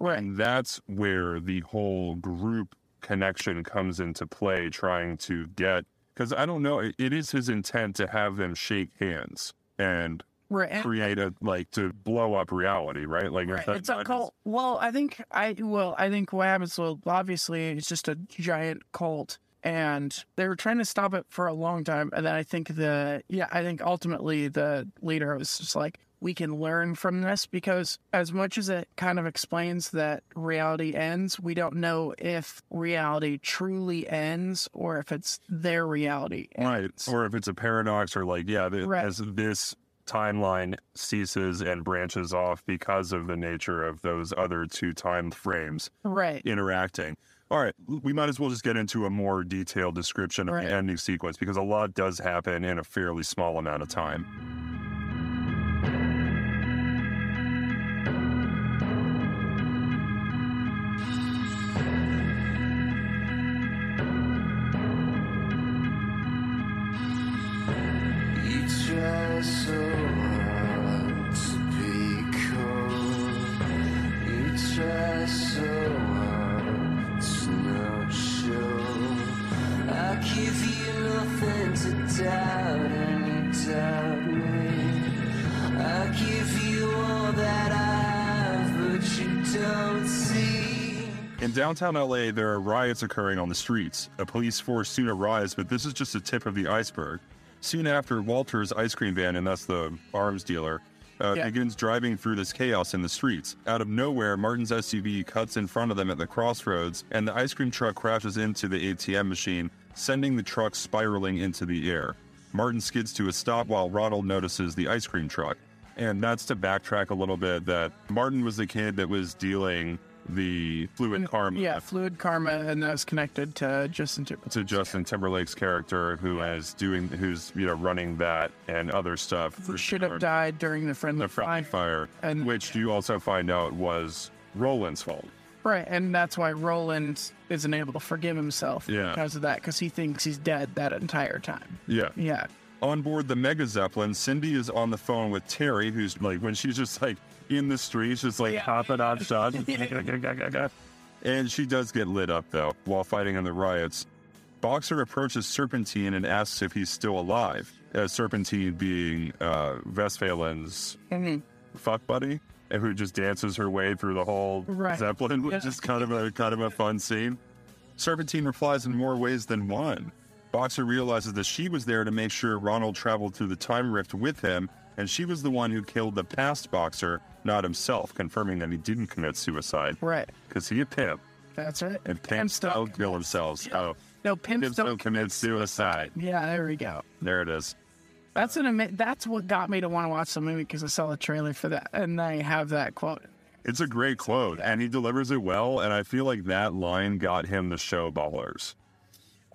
Right. and that's where the whole group connection comes into play trying to get because i don't know it, it is his intent to have them shake hands and Right. Create a like to blow up reality, right? Like Right. that- It's a cult. Well, I think I well, I think what happens. Well, obviously, it's just a giant cult, and they were trying to stop it for a long time. And then I think the yeah, I think ultimately the leader was just like, we can learn from this because as much as it kind of explains that reality ends, we don't know if reality truly ends or if it's their reality. right or if it's a paradox or like yeah the, Right. as this timeline ceases and branches off because of the nature of those other two time frames Right. interacting all right we might as well just get into a more detailed description of Right. the ending sequence because a lot does happen in a fairly small amount of time downtown LA, there are riots occurring on the streets. A police force soon arrives, but this is just the tip of the iceberg. Soon after, Walter's ice cream van, and that's the arms dealer, uh, Yeah. begins driving through this chaos in the streets. Out of nowhere, Martin's SUV cuts in front of them at the crossroads, and the ice cream truck crashes into the ATM machine, sending the truck spiraling into the air. Martin skids to a stop while Ronald notices the ice cream truck. And that's to backtrack a little bit that Martin was the kid that was dealing the fluid mm, karma Yeah, fluid karma, and that's connected to Justin Timberlake. to Justin Timberlake's character who is doing who's you know running that and other stuff. Who should have died during the friendly the friendly fire. fire, And- which you also find out was Roland's fault. Right, and that's why Roland isn't able to forgive himself Yeah. because of that, because he thinks he's dead that entire time. Yeah. Yeah. On board the Mega Zeppelin, Cindy is on the phone with Terry, who's like when she's just like in the streets, just like hopping on shots. and she does get lit up though while fighting in the riots. Boxer approaches Serpentine and asks if he's still alive. Uh, Serpentine being uh, Westphalen's fuck buddy, and who just dances her way through the whole Right. Zeppelin, which Yeah. is kind of a kind of a fun scene. Serpentine replies in more ways than one. Boxer realizes that she was there to make sure Ronald traveled through the time rift with him, and she was the one who killed the past Boxer, not himself, confirming that he didn't commit suicide. Right. Because he a pimp, That's right. and pimps don't don't- kill themselves. Oh, No, pimps pimps don't. don't commit suicide. Yeah, there we go. There it is. That's an ama- That's what got me to want to watch the movie because I saw the trailer for that, and I have that quote. It's a great quote, and he delivers it well, and I feel like that line got him the show ballers.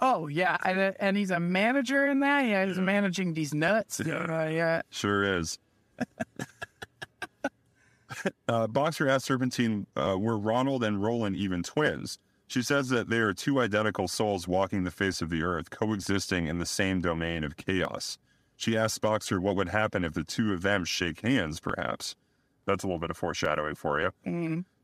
Oh yeah, and, and he's a manager in that. Yeah, he's managing these nuts. Yeah. Uh, yeah. Sure is. uh, Boxer asks Serpentine, uh, were Ronald and Roland even twins? She says that they are two identical souls walking the face of the earth, coexisting in the same domain of chaos. She asks Boxer what would happen if the two of them shake hands, perhaps. That's a little bit of foreshadowing for you.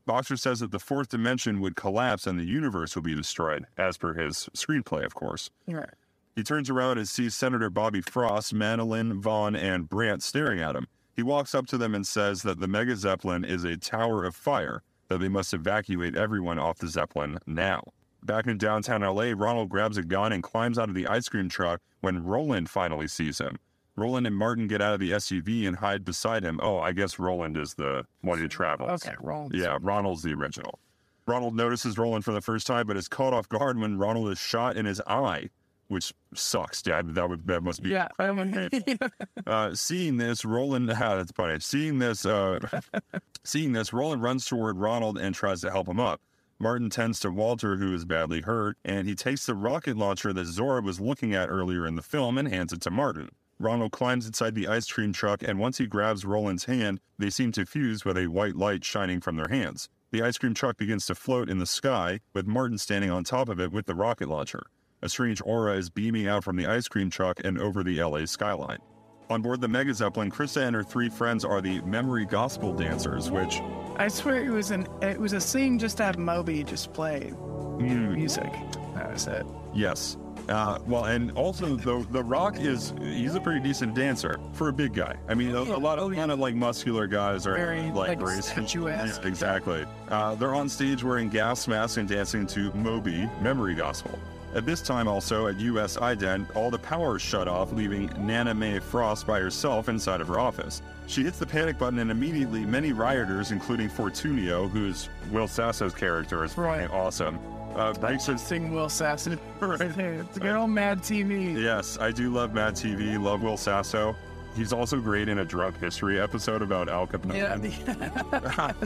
Boxer says that the fourth dimension would collapse and the universe will be destroyed, as per his screenplay, of course. Right. He turns around and sees Senator Bobby Frost, Madeline, Vaughn, and Brandt staring at him. He walks up to them and says that the Mega Zeppelin is a tower of fire, that they must evacuate everyone off the Zeppelin now. Back in downtown LA, Ronald grabs a gun and climbs out of the ice cream truck when Roland finally sees him. Roland and Martin get out of the SUV and hide beside him. Oh, I guess Roland is the one who travels. Okay, Roland. Yeah, Ronald's the original. Ronald notices Roland for the first time, but is caught off guard when Ronald is shot in his eye, which sucks. Yeah, that would that must be. Yeah. Uh, seeing this, Roland. Ah, that's funny. Seeing this, uh, seeing this, Roland runs toward Ronald and tries to help him up. Martin tends to Walter, who is badly hurt, and he takes the rocket launcher that Zora was looking at earlier in the film and hands it to Martin. Ronald climbs inside the ice cream truck, and once he grabs Roland's hand, they seem to fuse with a white light shining from their hands. The ice cream truck begins to float in the sky, with Martin standing on top of it with the rocket launcher. A strange aura is beaming out from the ice cream truck and over the LA skyline. On board the Mega Zeppelin, Krysta and her three friends are the Memory Gospel Dancers, which I swear it was an it was a scene just to have Moby just play music. That was it. Yes. Uh, well, and also the the Rock is he's a pretty decent dancer for a big guy. I mean, a, a lot of kind of like muscular guys are Very, like, very statuesque. Yeah, exactly. Uh, they're on stage wearing gas masks and dancing to Moby Memory Gospel. At this time, also at US IDENT, all the power is shut off, leaving Nana Mae Frost by herself inside of her office. She hits the panic button, and immediately many rioters, including Fortunio, who's Will Sasso's character, is Right. awesome. Uh, breaks her Sing Will Sasso right there. It's a good old Mad TV. Yes, I do love Mad TV. Love Will Sasso. He's also great in a drunk history episode about Al Capone. Yeah.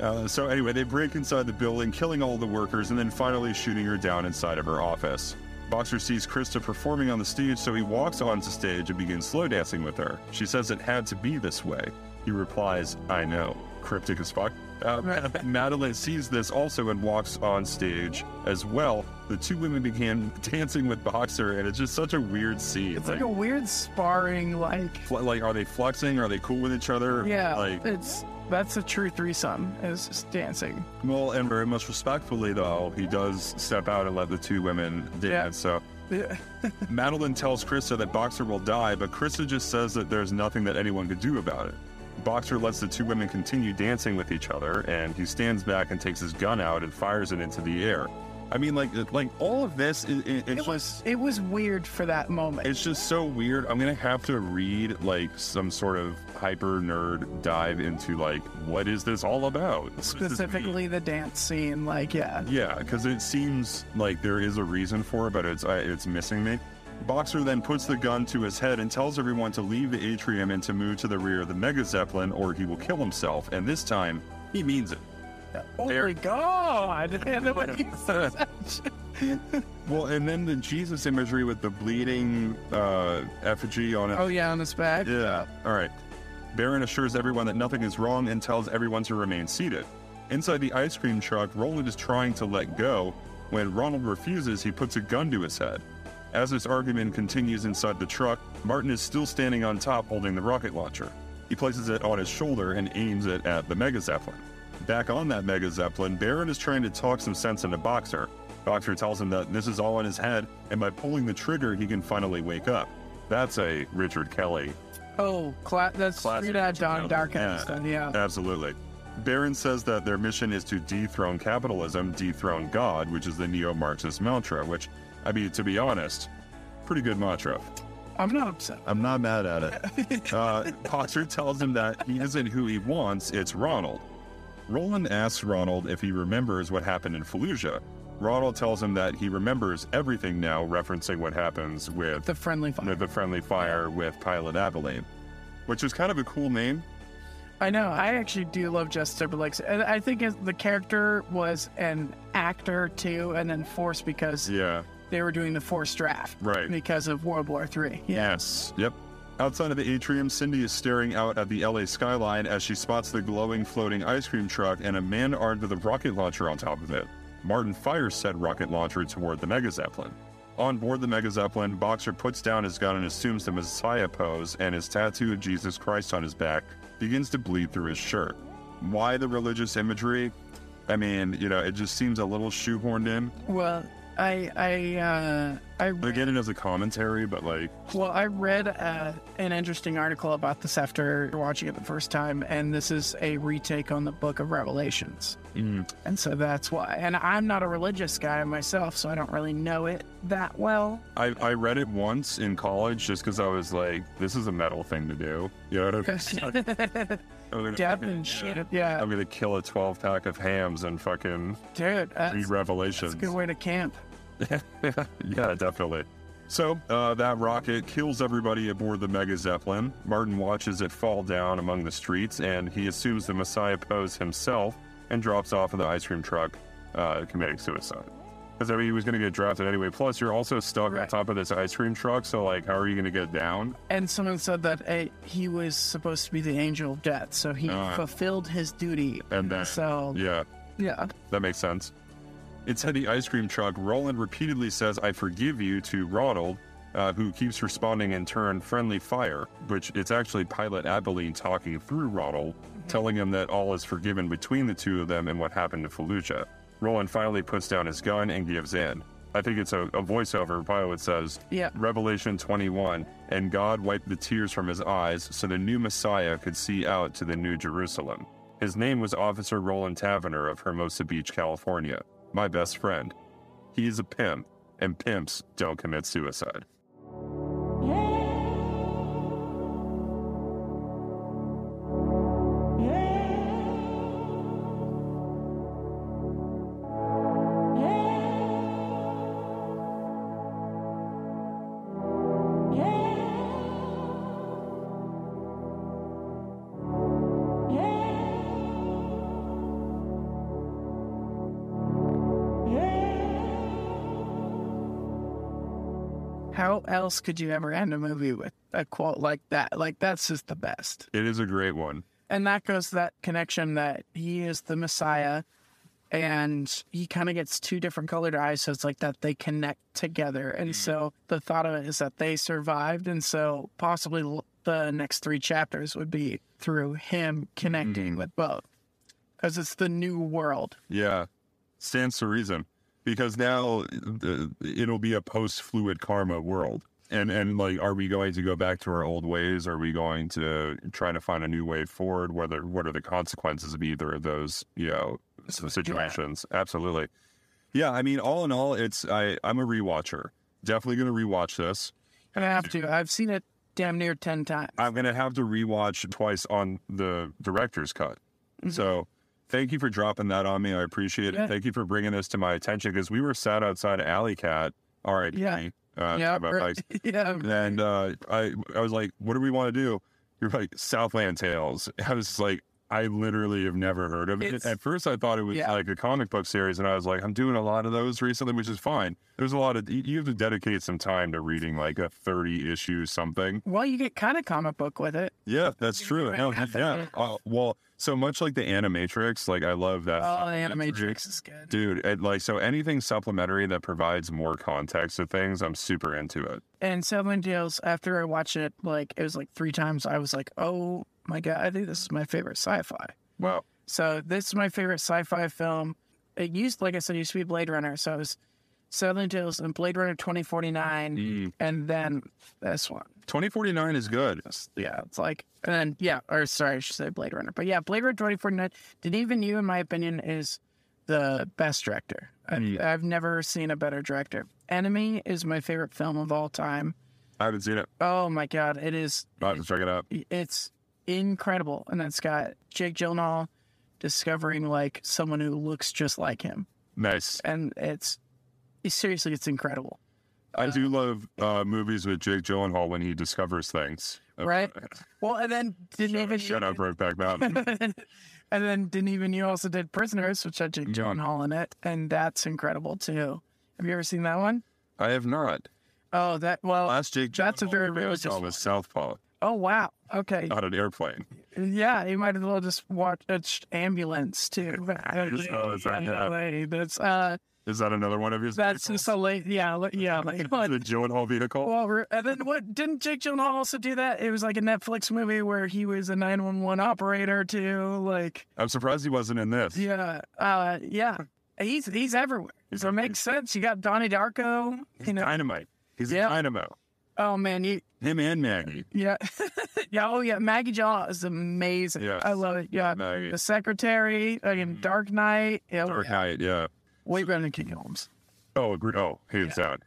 Uh, so anyway, they break inside the building, killing all the workers, and then finally shooting her down inside of her office. Boxer sees Krysta performing on the stage, so he walks onto stage and begins slow dancing with her. She says it had to be this way. He replies, I know. Cryptic as fuck. Uh, Madeline sees this also and walks on stage as well. The two women began dancing with Boxer, and it's just such a weird scene. It's like a weird sparring, like like, are they flexing? Are they cool with each other? yeah, Like, it's that's a true threesome. Is just dancing. well, and very much respectfully, though, he does step out and let the two women dance. So Yeah. Madeline tells Krysta that Boxer will die, but Krysta just says that there's nothing that anyone could do about it. Boxer lets the two women continue dancing with each other, and he stands back and takes his gun out and fires it into the air. I mean, like, like all of this, is, it, It just was it was weird for that moment. It's just so weird. I'm gonna have to read like some sort of hyper nerd dive into like what is this all about? What does this mean? Specifically the dance scene, like yeah. Yeah, because it seems like there is a reason for it, but it's I it's missing me. Boxer then puts the gun to his head and tells everyone to leave the atrium and to move to the rear of the Mega Zeppelin or he will kill himself. And this time, he means it. Oh There- my god! And then when he says that Well, and then the Jesus imagery with the bleeding uh, effigy on it. oh yeah, on his back. Yeah. All right. Baron assures everyone that nothing is wrong and tells everyone to remain seated. Inside the ice cream truck, Roland is trying to let go. When Ronald refuses, he puts a gun to his head. As this argument continues inside the truck, Martin is still standing on top holding the rocket launcher. He places it on his shoulder and aims it at the Mega Zeppelin. Back on that Mega Zeppelin, Baron is trying to talk some sense into Boxer. Boxer tells him that this is all in his head, and by pulling the trigger, he can finally wake up. That's a Richard Kelly Oh, cla- that's Classic out Don. Dark Yeah. stuff. Yeah. Absolutely. Baron says that their mission is to dethrone capitalism, dethrone God, which is the neo Marxist mantra, which, I mean, to be honest, pretty good mantra. I'm not upset. I'm not mad at it. uh, Boxer tells him that he isn't who he wants, it's Ronald. Roland asks Ronald if he remembers what happened in Fallujah. Ronald tells him that he remembers everything now, referencing what happens with The friendly fire. the friendly fire with Pilot Abilene, which is kind of a cool name. I know. I actually do love Justin Timberlake. And I think the character was an actor too, and then forced because Yeah. they were doing the forced draft. Right. Because of World War Three. Yeah. Yes. Yep. Outside of the atrium, Cindy is staring out at the LA skyline as she spots the glowing floating ice cream truck and a man armed with a rocket launcher on top of it. Martin fires said rocket launcher toward the Mega Zeppelin. On board the Mega Zeppelin, Boxer puts down his gun and assumes the Messiah pose, and his tattoo of Jesus Christ on his back begins to bleed through his shirt. Why the religious imagery? I mean, you know, it just seems a little shoehorned in. Well, I I uh, I I read, get it as a commentary, but like, well I read uh, an interesting article about this after watching it the first time, and this is a retake on the Book of Revelations, and so that's why. And I'm not a religious guy myself, so I don't really know it that well. I, I read it once in college just because I was like, this is a metal thing to do. You know what I mean? I'm gonna, Death and shit. Yeah, I'm gonna kill a 12 pack of hams and fucking dude, that's, read Revelations. that's a good way to camp. yeah, definitely. So, uh, that rocket kills everybody aboard the Mega Zeppelin. Martin watches it fall down among the streets, and he assumes the Messiah pose himself and drops off of the ice cream truck, uh, committing suicide. Because I mean, he was going to get drafted anyway. Plus, you're also stuck on top of this ice cream truck, so like, how are you going to get down? And someone said that uh, he was supposed to be the angel of death, so he Ah. fulfilled his duty. And then, So yeah, yeah, that makes sense. Inside the ice cream truck, Roland repeatedly says, I forgive you to Ronald, uh, who keeps responding in turn, friendly fire, which it's actually Pilot Abilene talking through Ronald, telling him that all is forgiven between the two of them and what happened to Fallujah. Roland finally puts down his gun and gives in. I think it's a, a voiceover. Pilot says, Yeah. Revelation 21, and God wiped the tears from his eyes so the new Messiah could see out to the new Jerusalem. His name was Officer Roland Taverner of Hermosa Beach, California, my best friend. He is a pimp, and pimps don't commit suicide. Else could you ever end a movie with a quote like that? Like that's just the best. It is a great one. And that goes to that connection that he is the Messiah, and he kind of gets two different colored eyes, so it's like that they connect together. And so the thought of it is that they survived, and so possibly the next three chapters would be through him connecting with both, because it's the new world. Yeah, stands to reason because now uh, it'll be a post-fluid karma world. And and like, are we going to go back to our old ways? Are we going to try to find a new way forward? Whether what are the consequences of either of those, you know, situations? Absolutely. Yeah, I mean, all in all, it's I I'm a rewatcher. Definitely going to rewatch this. And I have to. I've seen it damn near ten times. I'm going to have to rewatch twice on the director's cut. Mm-hmm. So thank you for dropping that on me. I appreciate Yeah. it. Thank you for bringing this to my attention because we were sat outside Alley Cat, all right Yeah. Uh, Yeah, about right. yeah. And uh, I I was like, what do we want to do? You're like Southland Tales. I was like, I literally have never heard of it. It's- At first, I thought it was Yeah. like a comic book series, and I was like, I'm doing a lot of those recently, which is fine. There's a lot of you you have to dedicate some time to reading like a 30 issue something. Well, you get kind of comic book with it. Yeah, that's true. Hell, yeah. Uh, well, so much like the Animatrix, like I love that. Oh, the Animatrix is good. Dude, it, like so anything supplementary that provides more context to things, I'm super into it. And Seven Tales, after I watched it, like it was like three times, I was like, oh my god, I think this is my favorite sci-fi. Wow. So this is my favorite sci-fi film. It used, like I said, it used to be Blade Runner. So it was Seven Tales and Blade Runner 2049, Mm. and then this one. 2049 is good. Yeah, it's like, and then yeah, or sorry, I should say Blade Runner, but yeah, Blade Runner 2049. Denis Villeneuve, in my opinion, is the best director. I, Mm. I've never seen a better director. Enemy is my favorite film of all time. I haven't seen it. Oh my god, it is. I'll have to check it out. It's incredible, and it's got Jake Gyllenhaal discovering like someone who looks just like him, Nice. and it's seriously, it's incredible. I do love uh, movies with Jake Gyllenhaal when he discovers things. Right? Well, and then didn't even Shut up, Brokeback Mountain. and then Denis Villeneuve also did Prisoners, which had Jake Gyllenhaal in it, and that's incredible too. Have you ever seen that one? I have not. Oh, that well, Last Jake that's a very religious. saw was Southpaw Oh wow, okay, Not an airplane. yeah, you might as well just watch Ambulance too. Oh, right. That's uh, Is that another one of his? that's just a late, yeah, yeah, like what? the Gyllenhaal vehicle. Well, and then what? Didn't Jake Gyllenhaal also do that? It was like a Netflix movie where he was a nine one one operator too. Like, I'm surprised he wasn't in this. yeah, uh, yeah, he's he's everywhere. So it makes sense. You got Donnie Darko. You know, Dynamite. He's Yeah. a dynamo. oh man, you Him and Maggie. yeah, yeah, oh yeah, Maggie Jaw is amazing. Yes. I love it. Yeah, Maggie. the Secretary, again, Dark Knight. Yeah, Dark. Knight, yeah. Way better than Katie Holmes. Oh, agree. Oh, hands down.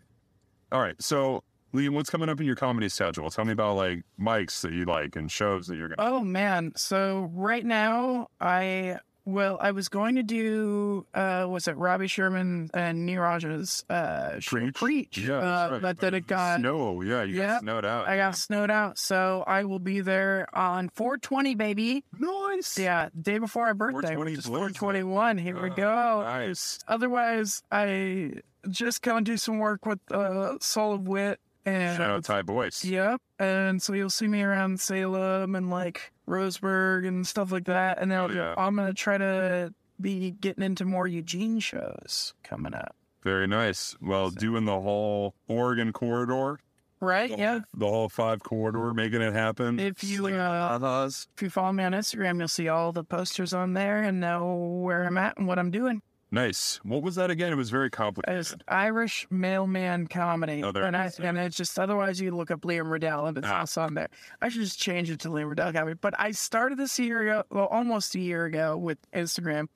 All right. So, Liam, what's coming up in your comedy schedule? Tell me about like mics that you like and shows that you're going to. Oh man, so right now I well I was going to do uh was it Robbie Sherman and Neeraj's uh show, preach, Yeah. uh, right. but then it got Snow. Yeah. You Yeah. got snowed out. I got snowed out, so I will be there on 420, baby. nice. Yeah, day before our birthday, 420 which is 421. Here we Oh, go. Nice. Otherwise, I just gonna do some work with uh, Soul of Wit and Shout out Ty Boyce. Yep. And so you'll see me around Salem and like Roseburg and stuff like that. And then Oh, yeah. I'm going to try to be getting into more Eugene shows coming up. Very nice. Well, doing the whole Oregon corridor, Right? Yeah. the whole five corridor, making it happen. If you uh, if you follow me on Instagram, you'll see all the posters on there and know where I'm at and what I'm doing. Nice. What was that again? It was very complicated. It's. Irish mailman comedy. Oh, there and, I, and it's just otherwise you look up Liam Riddell and it's Ah. also on there. I should just change it to Liam Riddell comedy. But I started this year ago, well, almost a year ago with Instagram.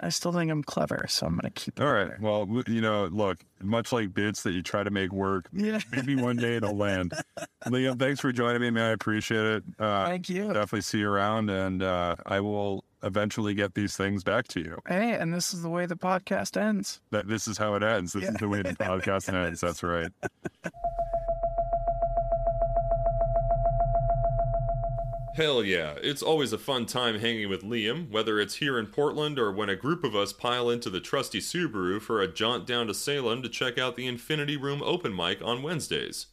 I still think I'm clever, so I'm gonna keep. it All right. there. Well, you know, look, much like bits that you try to make work, Yeah. maybe one day it'll land. Liam, thanks for joining me, man. I appreciate it. Uh, Thank you. Definitely see you around, and uh, I will eventually get these things back to you. Hey, and this is the way the podcast ends. That this is how it ends. This is the way the podcast ends. That's right. Hell yeah, it's always a fun time hanging with Liam, whether it's here in Portland or when a group of us pile into the trusty Subaru for a jaunt down to Salem to check out the Infinity Room open mic on Wednesdays.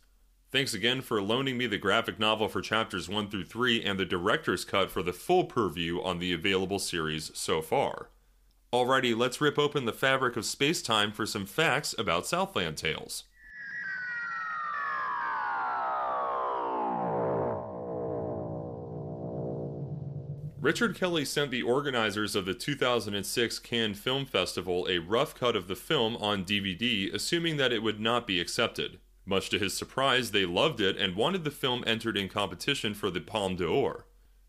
Thanks again for loaning me the graphic novel for chapters 1 through 3 and the director's cut for the full purview on the available series so far. Alrighty, let's rip open the fabric of space time for some facts about Southland Tales. Richard Kelly sent the organizers of the 2006 Cannes Film Festival a rough cut of the film on DVD, assuming that it would not be accepted. Much to his surprise, they loved it and wanted the film entered in competition for the Palme d'Or.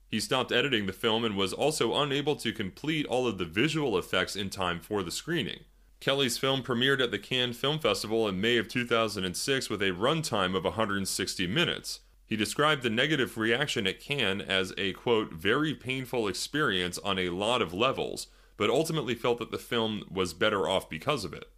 He stopped editing the film and was also unable to complete all of the visual effects in time for the screening. Kelly's film premiered at the Cannes Film Festival in May of 2006 with a runtime of 160 minutes. He described the negative reaction at Cannes as a quote, very painful experience on a lot of levels, but ultimately felt that the film was better off because of it.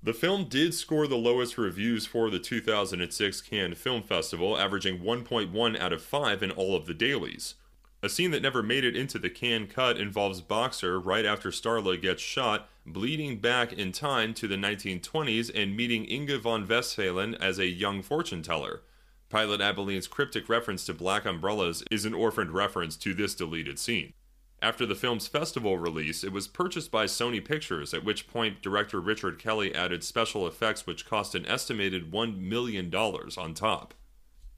The film did score the lowest reviews for the 2006 Cannes Film Festival, averaging 1.1 out of 5 in all of the dailies. A scene that never made it into the Cannes cut involves Boxer right after Starla gets shot, bleeding back in time to the 1920s and meeting Inge von Westphalen as a young fortune teller. Pilot Abilene's cryptic reference to black umbrellas is an orphaned reference to this deleted scene. After the film's festival release, it was purchased by Sony Pictures, at which point director Richard Kelly added special effects which cost an estimated $1 million on top.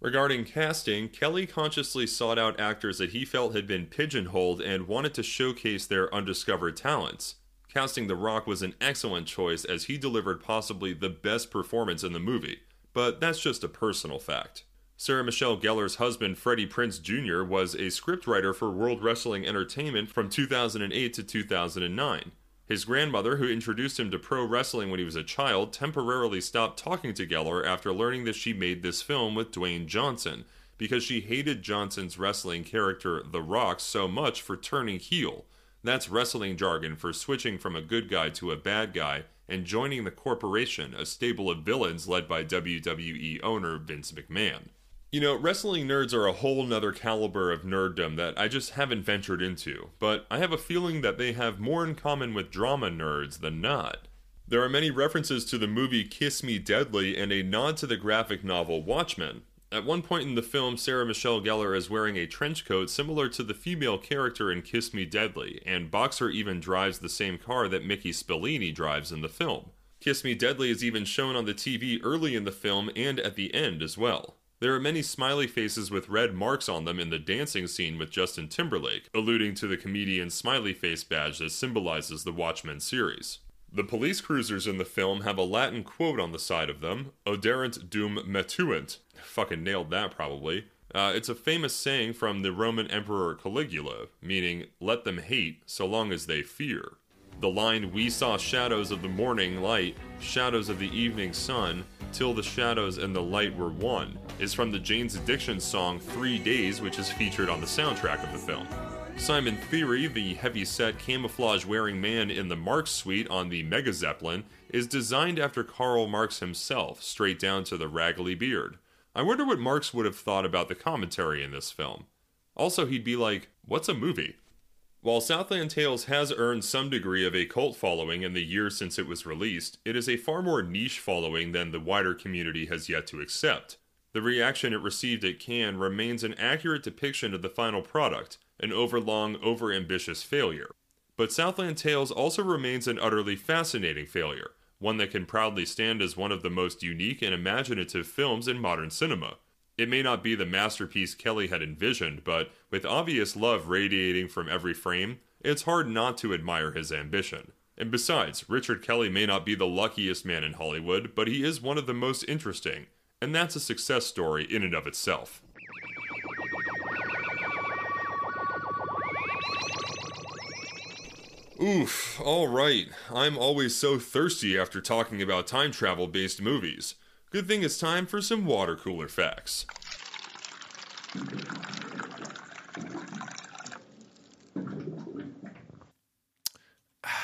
Regarding casting, Kelly consciously sought out actors that he felt had been pigeonholed and wanted to showcase their undiscovered talents. Casting The Rock was an excellent choice as he delivered possibly the best performance in the movie, but that's just a personal fact. Sarah Michelle Gellar's husband, Freddie Prinze Jr., was a scriptwriter for World Wrestling Entertainment from 2008 to 2009. His grandmother, who introduced him to pro wrestling when he was a child, temporarily stopped talking to Gellar after learning that she made this film with Dwayne Johnson because she hated Johnson's wrestling character, The Rock, so much for turning heel. That's wrestling jargon for switching from a good guy to a bad guy and joining the corporation, a stable of villains led by WWE owner Vince McMahon. You know, wrestling nerds are a whole nother caliber of nerddom that I just haven't ventured into, but I have a feeling that they have more in common with drama nerds than not. There are many references to the movie Kiss Me Deadly and a nod to the graphic novel Watchmen. At one point in the film, Sarah Michelle Gellar is wearing a trench coat similar to the female character in Kiss Me Deadly, and Boxer even drives the same car that Mickey Spillane drives in the film. Kiss Me Deadly is even shown on the TV early in the film and at the end as well. There are many smiley faces with red marks on them in the dancing scene with Justin Timberlake, alluding to the comedian's smiley face badge that symbolizes the Watchmen series. The police cruisers in the film have a Latin quote on the side of them, Oderant dum metuant. Fucking nailed that probably. Uh, it's a famous saying from the Roman Emperor Caligula, meaning, let them hate so long as they fear. The line, We saw shadows of the morning light, shadows of the evening sun, till the shadows and the light were one, is from the Jane's Addiction song Three Days, which is featured on the soundtrack of the film. Simon Theory, the heavy-set camouflage wearing man in the Marx suite on the Mega Zeppelin, is designed after Karl Marx himself, straight down to the raggly beard. I wonder what Marx would have thought about the commentary in this film. Also, he'd be like, What's a movie? While Southland Tales has earned some degree of a cult following in the years since it was released, it is a far more niche following than the wider community has yet to accept. The reaction it received at Cannes remains an accurate depiction of the final product, an overlong, overambitious failure. But Southland Tales also remains an utterly fascinating failure, one that can proudly stand as one of the most unique and imaginative films in modern cinema. It may not be the masterpiece Kelly had envisioned, but with obvious love radiating from every frame, it's hard not to admire his ambition. And besides, Richard Kelly may not be the luckiest man in Hollywood, but he is one of the most interesting, and that's a success story in and of itself. Oof, alright. I'm always so thirsty after talking about time travel based movies. Good thing it's time for some water cooler facts.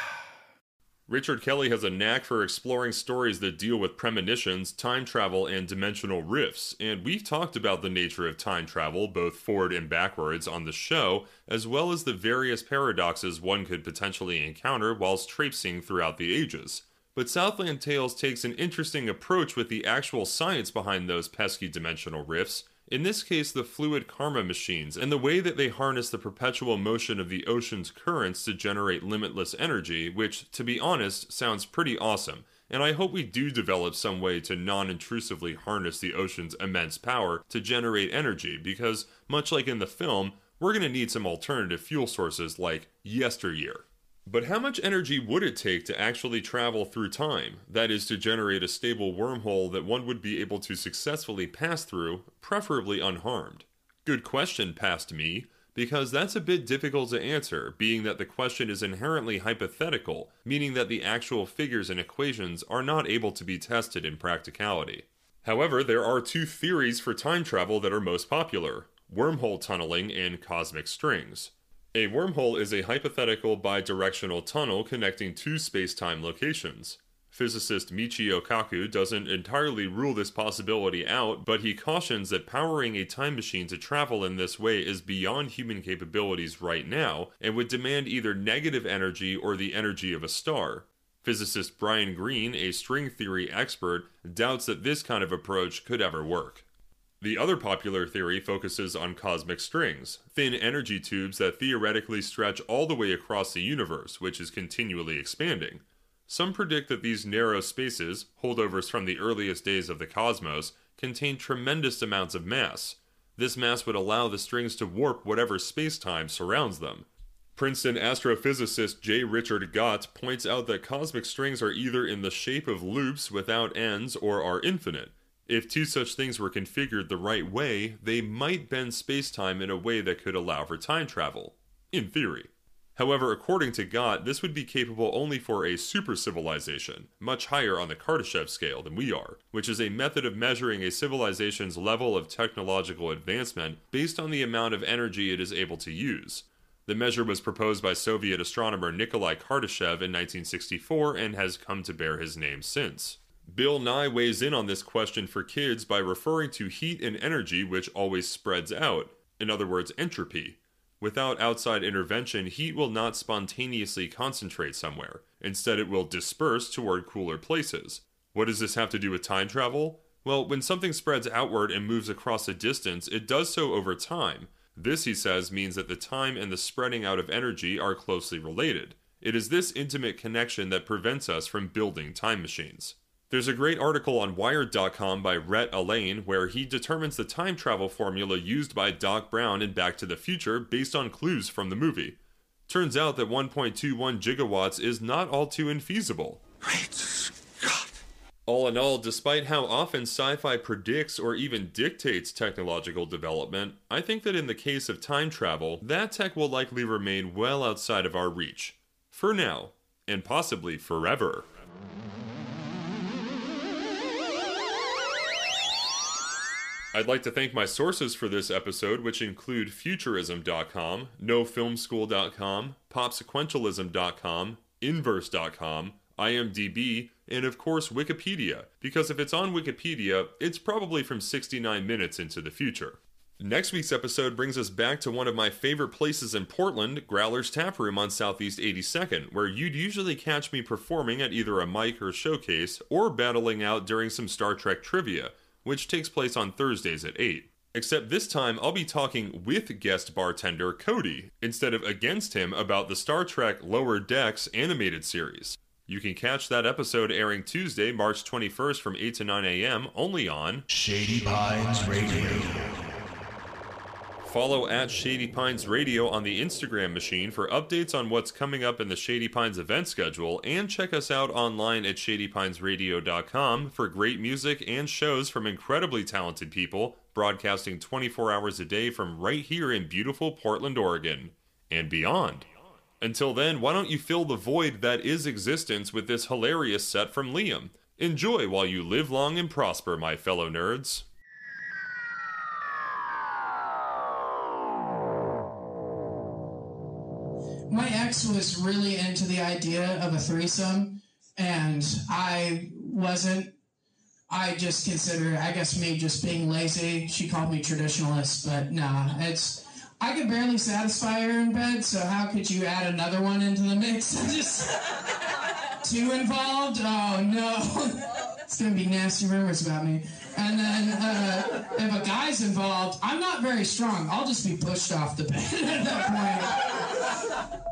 Richard Kelly has a knack for exploring stories that deal with premonitions, time travel, and dimensional rifts, and we've talked about the nature of time travel, both forward and backwards, on the show, as well as the various paradoxes one could potentially encounter whilst traipsing throughout the ages. But Southland Tales takes an interesting approach with the actual science behind those pesky dimensional rifts, in this case, the fluid karma machines, and the way that they harness the perpetual motion of the ocean's currents to generate limitless energy, which, to be honest, sounds pretty awesome. And I hope we do develop some way to non intrusively harness the ocean's immense power to generate energy, because, much like in the film, we're going to need some alternative fuel sources like yesteryear. But how much energy would it take to actually travel through time? That is, to generate a stable wormhole that one would be able to successfully pass through, preferably unharmed? Good question, past me, because that's a bit difficult to answer, being that the question is inherently hypothetical, meaning that the actual figures and equations are not able to be tested in practicality. However, there are two theories for time travel that are most popular wormhole tunneling and cosmic strings. A wormhole is a hypothetical bidirectional tunnel connecting two space-time locations. Physicist Michio Kaku doesn't entirely rule this possibility out, but he cautions that powering a time machine to travel in this way is beyond human capabilities right now and would demand either negative energy or the energy of a star. Physicist Brian Greene, a string theory expert, doubts that this kind of approach could ever work. The other popular theory focuses on cosmic strings, thin energy tubes that theoretically stretch all the way across the universe, which is continually expanding. Some predict that these narrow spaces, holdovers from the earliest days of the cosmos, contain tremendous amounts of mass. This mass would allow the strings to warp whatever space-time surrounds them. Princeton astrophysicist J. Richard Gott points out that cosmic strings are either in the shape of loops without ends or are infinite. If two such things were configured the right way, they might bend space-time in a way that could allow for time travel. In theory. However, according to Gott, this would be capable only for a super civilization, much higher on the Kardashev scale than we are, which is a method of measuring a civilization's level of technological advancement based on the amount of energy it is able to use. The measure was proposed by Soviet astronomer Nikolai Kardashev in 1964 and has come to bear his name since. Bill Nye weighs in on this question for kids by referring to heat and energy which always spreads out, in other words, entropy. Without outside intervention, heat will not spontaneously concentrate somewhere. Instead, it will disperse toward cooler places. What does this have to do with time travel? Well, when something spreads outward and moves across a distance, it does so over time. This, he says, means that the time and the spreading out of energy are closely related. It is this intimate connection that prevents us from building time machines. There's a great article on Wired.com by Rhett Allain where he determines the time travel formula used by Doc Brown in Back to the Future based on clues from the movie. Turns out that 1.21 gigawatts is not all too infeasible. All in all, despite how often sci fi predicts or even dictates technological development, I think that in the case of time travel, that tech will likely remain well outside of our reach. For now, and possibly forever. I'd like to thank my sources for this episode, which include Futurism.com, NoFilmSchool.com, PopSequentialism.com, Inverse.com, IMDb, and of course Wikipedia, because if it's on Wikipedia, it's probably from 69 minutes into the future. Next week's episode brings us back to one of my favorite places in Portland, Growler's Tap Room on Southeast 82nd, where you'd usually catch me performing at either a mic or showcase, or battling out during some Star Trek trivia which takes place on Thursdays at 8. Except this time I'll be talking with guest bartender Cody, instead of against him about the Star Trek Lower Decks animated series. You can catch that episode airing Tuesday, March 21st from 8 to 9 a.m. only on Shady Pines Radio. Follow at Shady Pines Radio on the Instagram machine for updates on what's coming up in the Shady Pines event schedule, and check us out online at shadypinesradio.com for great music and shows from incredibly talented people broadcasting 24 hours a day from right here in beautiful Portland, Oregon, and beyond. Until then, why don't you fill the void that is existence with this hilarious set from Liam? Enjoy while you live long and prosper, my fellow nerds. My ex was really into the idea of a threesome, and I wasn't. I just consider, I guess, me just being lazy. She called me traditionalist, but nah, it's. I could barely satisfy her in bed, so how could you add another one into the mix? just too involved? Oh no. it's gonna be nasty rumors about me. And then uh, if a guy's involved, I'm not very strong. I'll just be pushed off the bed at that point.